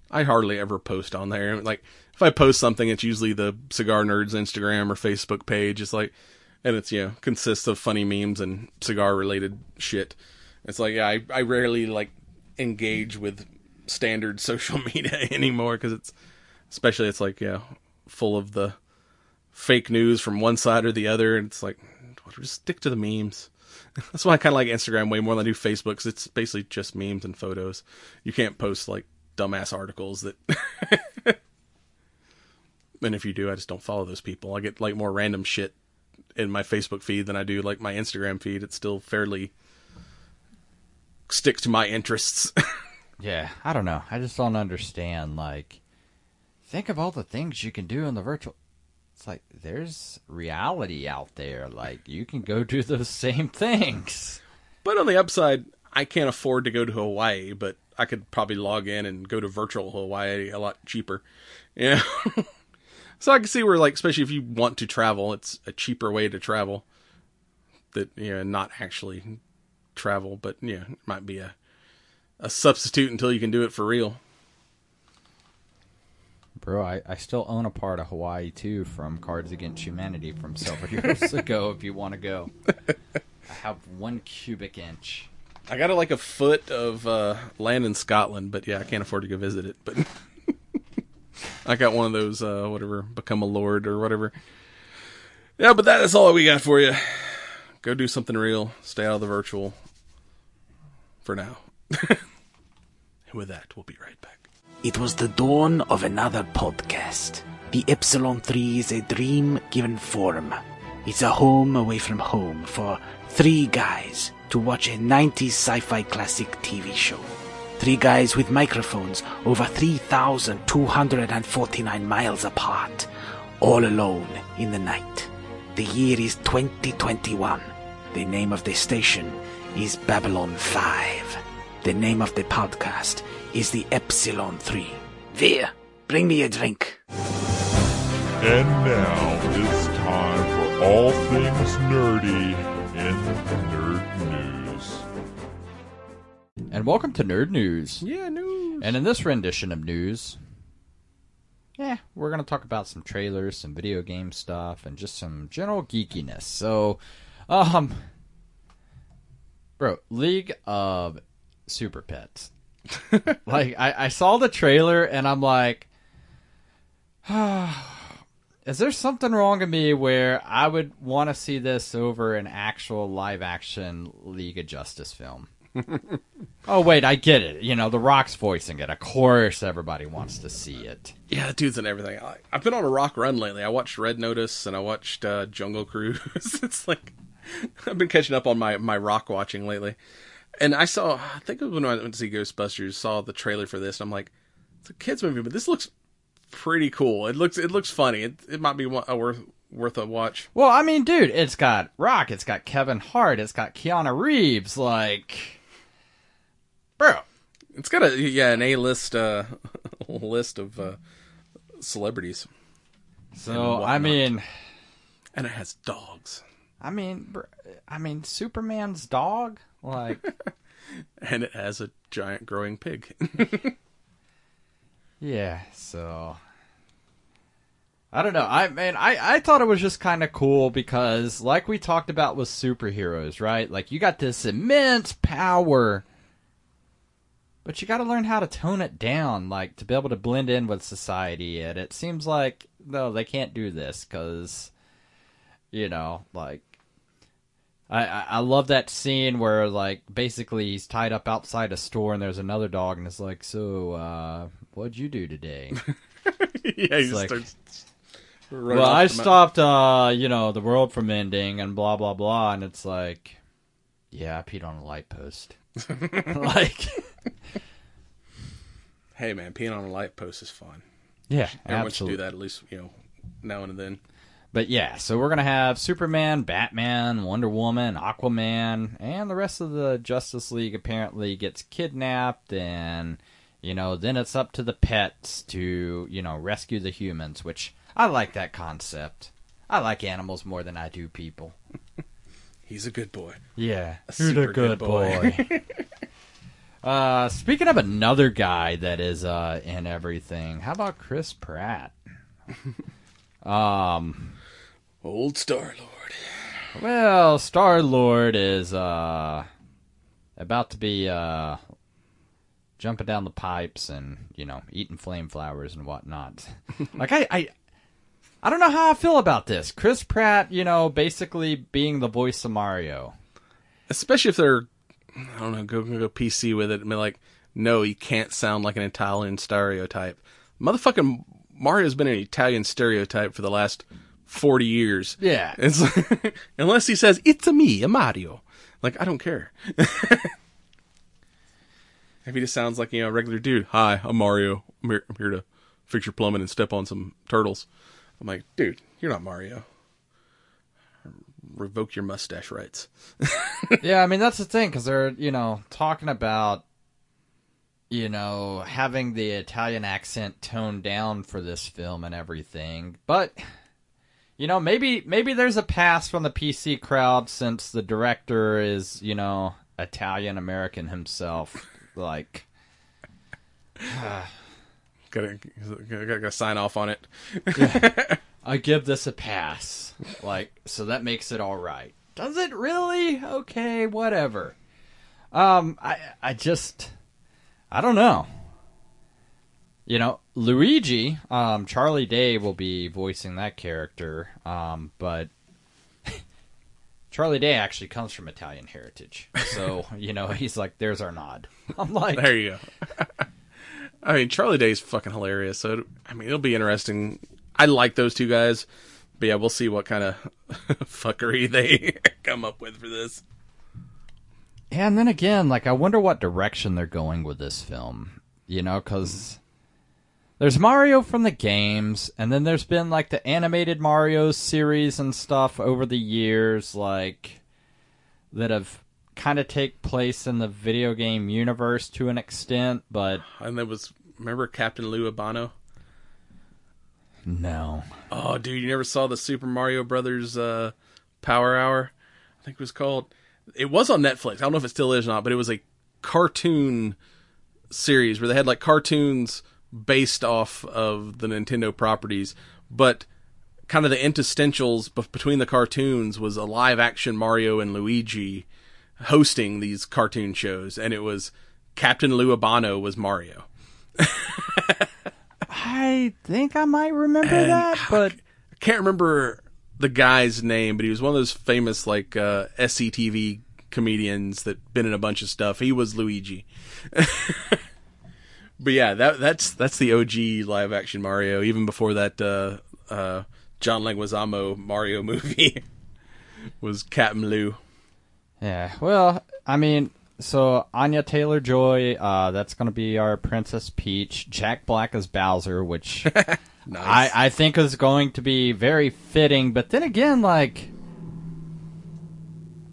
I hardly ever post on there. Like if I post something, it's usually the Cigar Nerds Instagram or Facebook page. It's like, and it's you know consists of funny memes and cigar related shit. It's like yeah, I I rarely like engage with standard social media anymore because it's especially it's like yeah full of the fake news from one side or the other, and it's like just stick to the memes. That's why I kind of like Instagram way more than I do Facebook because it's basically just memes and photos. You can't post like dumbass articles that. and if you do, I just don't follow those people. I get like more random shit in my Facebook feed than I do like my Instagram feed. It's still fairly sticks to my interests.
Yeah, I don't know. I just don't understand. Like, think of all the things you can do in the virtual. It's like there's reality out there. Like you can go do those same things.
But on the upside, I can't afford to go to Hawaii, but I could probably log in and go to virtual Hawaii a lot cheaper. Yeah. so I can see where, like, especially if you want to travel, it's a cheaper way to travel. That you know, not actually travel, but yeah, it might be a a substitute until you can do it for real.
Bro, I, I still own a part of Hawaii too from Cards Against Humanity from several years ago. If you want to go, I have one cubic inch.
I got a, like a foot of uh, land in Scotland, but yeah, I can't afford to go visit it. But I got one of those, uh, whatever, become a lord or whatever. Yeah, but that is all we got for you. Go do something real. Stay out of the virtual for now. and with that, we'll be right back.
It was the dawn of another podcast. The Epsilon 3 is a dream given form. It's a home away from home for three guys to watch a 90s sci-fi classic TV show. Three guys with microphones over 3,249 miles apart, all alone in the night. The year is 2021. The name of the station is Babylon 5. The name of the podcast is the Epsilon 3. Vir, bring me a drink.
And now it's time for all things nerdy in nerd news.
And welcome to Nerd News.
Yeah, news.
And in this rendition of news, yeah, we're going to talk about some trailers, some video game stuff, and just some general geekiness. So, um, bro, League of Super Pets. like, I, I saw the trailer and I'm like, is there something wrong with me where I would want to see this over an actual live action League of Justice film? Oh wait, I get it. You know, The Rock's voicing it. Of course, everybody wants to see it.
Yeah, the dudes and everything. I, I've been on a rock run lately. I watched Red Notice and I watched uh, Jungle Cruise. it's like I've been catching up on my my rock watching lately. And I saw, I think it was when I went to see Ghostbusters, saw the trailer for this. And I'm like, it's a kids movie, but this looks pretty cool. It looks it looks funny. It it might be one- worth worth a watch.
Well, I mean, dude, it's got Rock, it's got Kevin Hart, it's got Keanu Reeves. Like, bro,
It's got a yeah an A list uh, list of uh, celebrities,
so. I mean,
and it has dogs,
I mean, br- I mean, Superman's dog. Like,
and it has a giant growing pig.
yeah. So, I don't know. I mean, I, I thought it was just kind of cool because, like we talked about with superheroes, right? Like, you got this immense power, but you got to learn how to tone it down, like, to be able to blend in with society. And it seems like, no, they can't do this because, you know, like, I, I love that scene where, like, basically he's tied up outside a store and there's another dog and it's like, so, uh, what'd you do today?
yeah, he just
like-
starts.
well, I stopped, uh, you know, the world from ending and blah blah blah, and it's like, yeah, I peed on a light post. like,
Hey man, peeing on a light post is fun.
yeah,
Everyone should
absolutely.
do that at least, you know, now and then.
But yeah, so we're gonna have Superman, Batman, Wonder Woman, Aquaman, and the rest of the Justice League apparently gets kidnapped, and you know, then it's up to the pets to you know rescue the humans, which I like that concept. I like animals more than I do people.
He's a good boy.
Yeah,
super
you're the
good
good boy. uh, speaking of another guy that is uh, in everything, how about Chris Pratt? um,
Old Star Lord.
well, Star Lord is uh, about to be uh, jumping down the pipes and you know eating flame flowers and whatnot. like I, I, I don't know how I feel about this. Chris Pratt, you know, basically being the voice of Mario.
Especially if they're, I don't know, go go PC with it. I mean, like, no, you can't sound like an Italian stereotype. Motherfucking Mario's been an Italian stereotype for the last forty years.
Yeah.
It's like, unless he says it's a me, a Mario. Like I don't care. if he just sounds like you know a regular dude. Hi, I'm Mario. I'm here, I'm here to fix your plumbing and step on some turtles. I'm like, dude, you're not Mario. Revoke your mustache rights.
yeah, I mean that's the thing because they're you know talking about you know having the Italian accent toned down for this film and everything, but you know maybe maybe there's a pass from the PC crowd since the director is you know Italian American himself, like.
Gotta, gotta, gotta sign off on it.
I give this a pass. Like, so that makes it all right. Does it really? Okay, whatever. Um, I I just I don't know. You know, Luigi, um, Charlie Day will be voicing that character. Um, but Charlie Day actually comes from Italian heritage, so you know he's like, "There's our nod." I'm like,
There you go. I mean, Charlie Day's fucking hilarious. So, it- I mean, it'll be interesting. I like those two guys, but yeah, we'll see what kind of fuckery they come up with for this.
And then again, like I wonder what direction they're going with this film. You know, because there's Mario from the games, and then there's been like the animated Mario series and stuff over the years, like that have kind of take place in the video game universe to an extent, but
And there was, remember Captain Lou Albano?
no.
Oh, dude, you never saw the Super Mario Brothers uh, Power Hour? I think it was called. It was on Netflix. I don't know if it still is or not, but it was a cartoon series where they had like cartoons based off of the Nintendo properties, but kind of the interstitials between the cartoons was a live action Mario and Luigi hosting these cartoon shows, and it was Captain Lou Albano was Mario.
I think I might remember that, but
I can't remember the guy's name, but he was one of those famous like uh, SCTV comedians that been in a bunch of stuff. He was Luigi. but yeah, that that's that's the OG live action Mario, even before that uh, uh, John Leguizamo Mario movie was Captain Lou.
Yeah, well, I mean, so Anya Taylor Joy, uh, that's going to be our Princess Peach. Jack Black as Bowser, which I, I think is going to be very fitting. But then again, like,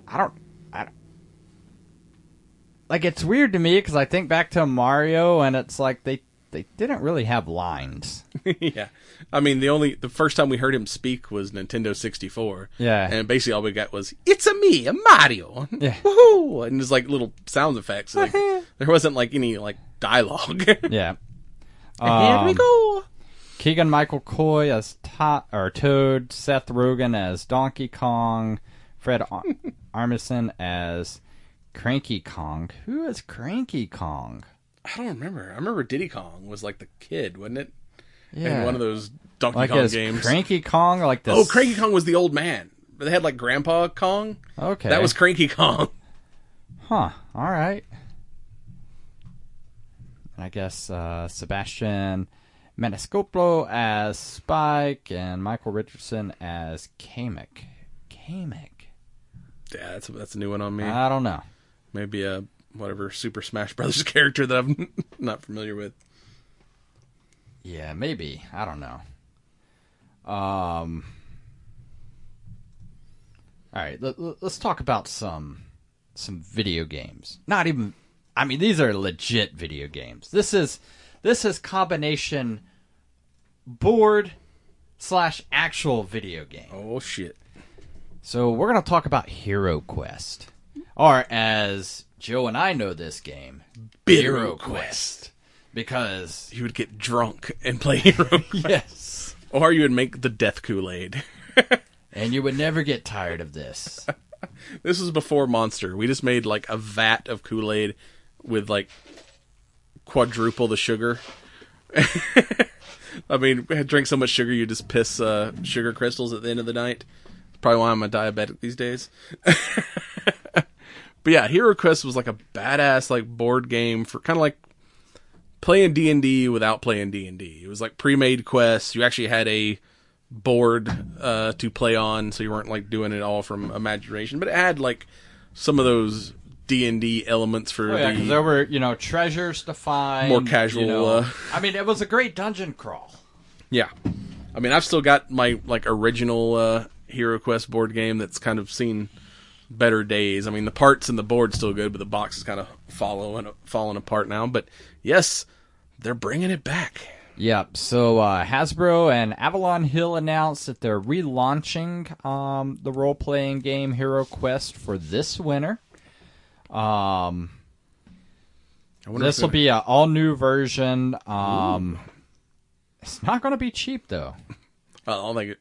I don't like it's weird to me because I think back to Mario and it's like they they didn't really have lines.
yeah. I mean, the only the first time we heard him speak was Nintendo 64.
Yeah.
And basically all we got was "It's a me, a Mario."
Yeah.
Woohoo! And just like little sound effects. Like there wasn't like any like dialogue.
Yeah.
Here we
Um,
go.
Keegan Michael Coy as to- or Toad, Seth Rogen as Donkey Kong, Fred Ar- Armisen as Cranky Kong. Who is Cranky Kong?
I don't remember. I remember Diddy Kong was like the kid, wasn't it?
Yeah,
In one of those Donkey
like
Kong games.
Cranky Kong, like this.
oh, Cranky Kong was the old man. But They had like Grandpa Kong.
Okay,
That was Cranky Kong.
Huh. All right. And I guess uh, Sebastian Maniscalco as Spike and Michael Richardson as Kamek. Kamek.
Yeah, that's a, that's a new one on me.
I don't know.
Maybe a whatever Super Smash Brothers character that I'm not familiar with.
Yeah, maybe. I don't know. Um. All right, let, let's talk about some some video games. Not even. I mean, these are legit video games. This is this is combination board slash actual video game.
Oh shit.
So we're gonna talk about Hero Quest, or as Joe and I know this game,
Hero Quest.
because
You would get drunk and play Hero Quest.
yes,
Or you would make the death Kool-Aid.
and you would never get tired of this.
This was before Monster. We just made like a vat of Kool-Aid with like quadruple the sugar. I mean, drink so much sugar you just piss uh, sugar crystals at the end of the night. Probably why I'm a diabetic these days. But yeah, Hero Quest was like a badass like board game for kind of like playing D and D without playing D and D. It was like pre-made quests. You actually had a board uh, to play on, so you weren't like doing it all from imagination. But it had like some of those D and D elements for
Oh, yeah,
the
because there were you know treasures to find,
More casual,
You know,
uh,
I mean, it was a great dungeon crawl.
Yeah. I mean, I've still got my like original uh, Hero Quest board game that's kind of seen better days. I mean, the parts and the board's still good, but the box is kind of following falling apart now. But yes, they're bringing it back.
Yep. So uh, Hasbro and Avalon Hill announced that they're relaunching um, the role-playing game Hero Quest for this winter. Um, this will be an all-new version. Um, it's not going to be cheap though.
I don't think it,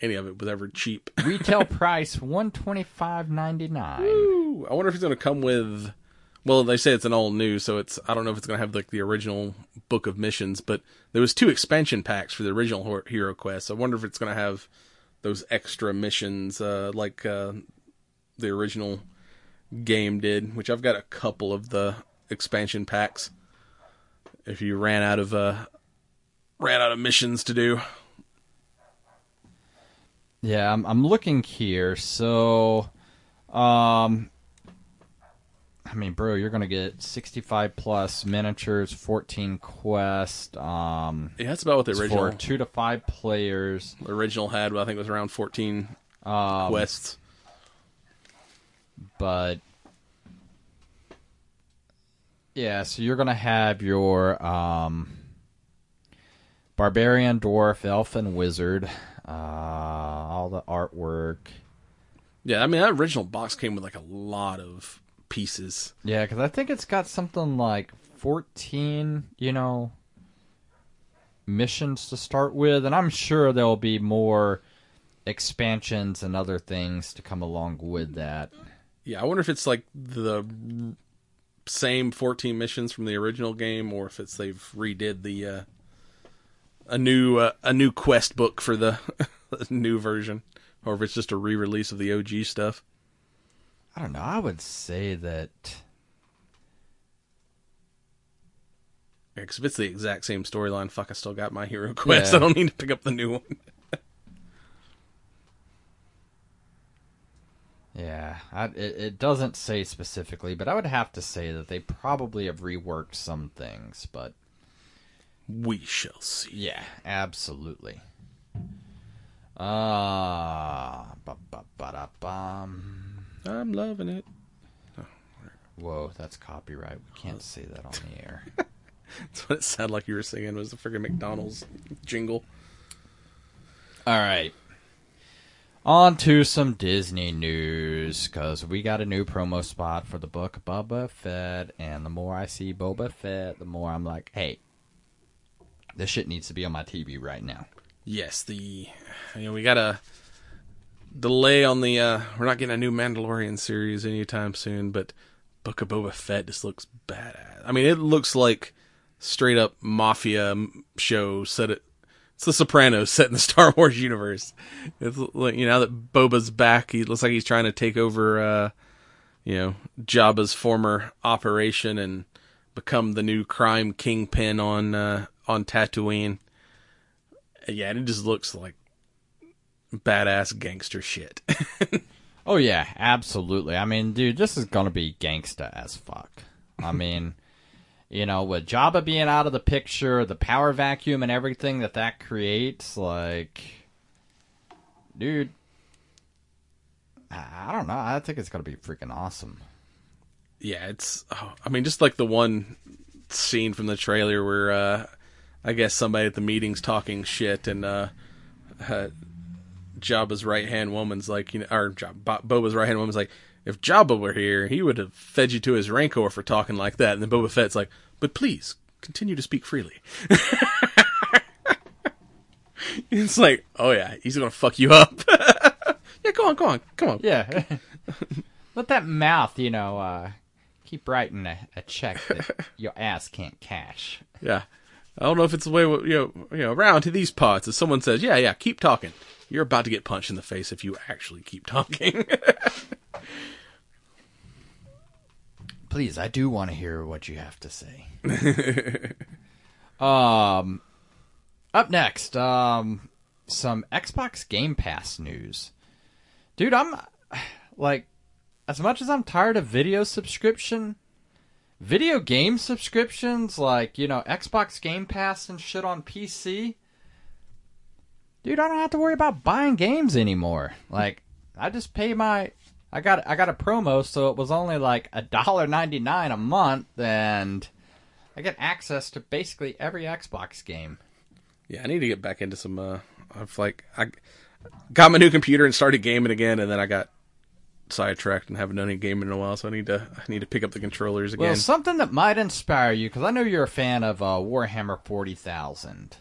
any of it was ever cheap.
Retail price one twenty-five ninety-nine.
I wonder if it's going to come with. Well, they say it's an all new, so it's. I don't know if it's going to have like the original book of missions, but there was two expansion packs for the original Hero Quest. I wonder if it's going to have those extra missions uh, like uh, the original game did. Which I've got a couple of the expansion packs. If you ran out of uh, ran out of missions to do,
Yeah, I'm, I'm looking here. So, um, I mean, bro, you're gonna get 65 plus miniatures, 14 quest. Um,
yeah, that's about what the original
for two to five players.
original had. I think it was around fourteen
Um,
quests.
but yeah, so you're gonna have your um, barbarian, dwarf, elf, and wizard. Uh, all the artwork.
Yeah, I mean that original box came with like a lot of pieces.
Yeah, because I think it's got something like 14, you know, missions to start with, and I'm sure there'll be more expansions and other things to come along with that.
Yeah, I wonder if it's like the same 14 missions from the original game or if it's they've redid the uh a new uh, a new quest book for the new version or if it's just a re-release of the OG stuff.
I don't know. I would say that.
Yeah, 'cause if it's the exact same storyline, fuck, I still got my Hero Quest.
Yeah.
I don't need to pick up the new one.
Yeah, I, it, it doesn't say specifically, but I would have to say that they probably have reworked some things. But
We shall see.
yeah, absolutely. Ah, ba ba ba da bum.
I'm loving it.
Whoa, that's copyright. We can't say that on the air.
That's what it sounded like you were singing was the friggin' McDonald's jingle.
All right. On to some Disney news, because we got a new promo spot for the book Boba Fett, and the more I see Boba Fett, the more I'm like, hey, this shit needs to be on my TV right now.
Yes, the you know we got a delay on the. uh We're not getting a new Mandalorian series anytime soon, but Book of Boba Fett just looks badass. I mean, it looks like straight up mafia show set it. It's The Sopranos set in the Star Wars universe. It's like you know now that Boba's back, he looks like he's trying to take over. uh You know Jabba's former operation and become the new crime kingpin on uh on Tatooine. Yeah, and it just looks like badass gangster shit.
Oh yeah, absolutely. I mean, dude, this is gonna be gangsta as fuck. I mean, you know, with Jabba being out of the picture, the power vacuum and everything that that creates, like, dude, I I don't know. I think it's gonna be freaking awesome.
yeah, it's. Oh, I mean, just like the one scene from the trailer where uh I guess somebody at the meeting's talking shit, and uh, uh Jabba's right hand woman's like, you know, or Bo- Boba's right hand woman's like, if Jabba were here, he would have fed you to his rancor for talking like that. And then Boba Fett's like, but please continue to speak freely. it's like, oh yeah, he's gonna fuck you up. yeah, go on, go on, come on.
Yeah. Let that mouth, you know, uh, keep writing a, a check that your ass can't cash.
Yeah. I don't know if it's the way you know, you know around to these parts. If someone says, "Yeah, yeah, keep talking," you're about to get punched in the face if you actually keep talking.
Please, I do want to hear what you have to say. um, up next, um, some Xbox Game Pass news. Dude, I'm like, as much as I'm tired of video subscription, video game subscriptions, like you know Xbox Game Pass and shit on PC. Dude, I don't have to worry about buying games anymore. Like, I just pay my I got I got a promo, so it was only like a dollar ninety nine a month, and I get access to basically every Xbox game.
yeah, I need to get back into some. uh I've like I got my new computer and started gaming again, and then I got sidetracked and haven't done any gaming in a while. So I need to I need to pick up the controllers again.
Well, something that might inspire you, because I know you're a fan of uh, Warhammer forty thousand.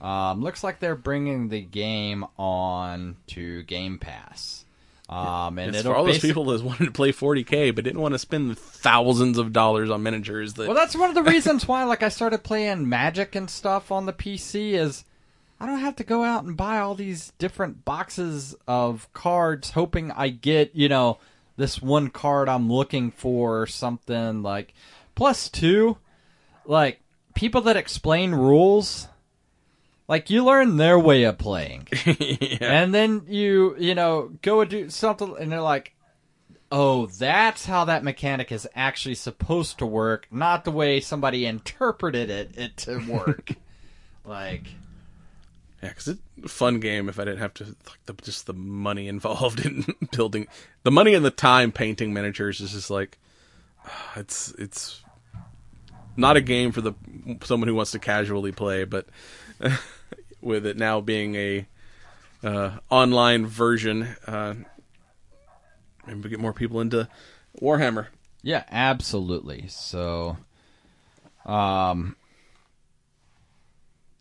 Um, looks like they're bringing the game on to Game Pass. Um, and
it's for all those people that wanted to play 40k but didn't want to spend thousands of dollars on miniatures. That
Well, that's one of the reasons why, like, I started playing Magic and stuff on the PC. Is I don't have to go out and buy all these different boxes of cards, hoping I get, you know, this one card I'm looking for or something. Like, plus two, like people that explain rules. Like you learn their way of playing, and then you you know go and do something, and they're like, oh, that's how that mechanic is actually supposed to work, not the way somebody interpreted it, it to work. like,
Yeah, because it's a fun game if I didn't have to like the just the money involved in building the money and the time painting miniatures is just like it's it's not a game for the someone who wants to casually play, but with it now being a uh, online version, uh, maybe we get more people into Warhammer.
yeah, absolutely. So, um,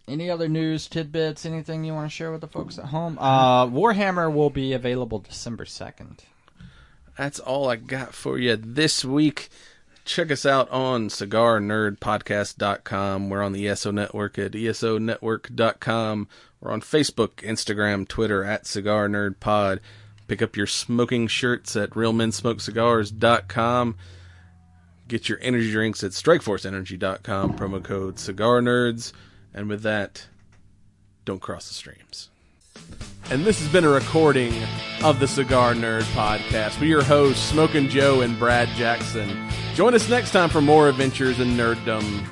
any other news tidbits? Anything you want to share with the folks at home? Uh, Warhammer will be available December second.
that's all I got for you this week. Check us out on cigarnerdpodcast.com. We're on the ESO Network at esonetwork.com. We're on Facebook, Instagram, Twitter at Cigar Nerd Pod. Pick up your smoking shirts at realmensmokecigars.com. Get your energy drinks at strikeforceenergy.com. Promo code Cigar Nerds. And with that, don't cross the streams. And this has been a recording of the Cigar Nerd Podcast with your hosts, Smoking Joe and Brad Jackson. Join us next time for more adventures in nerddom.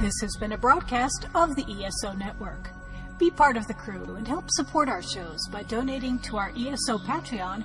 This has been a broadcast of the ESO Network. Be part of the crew and help support our shows by donating to our ESO Patreon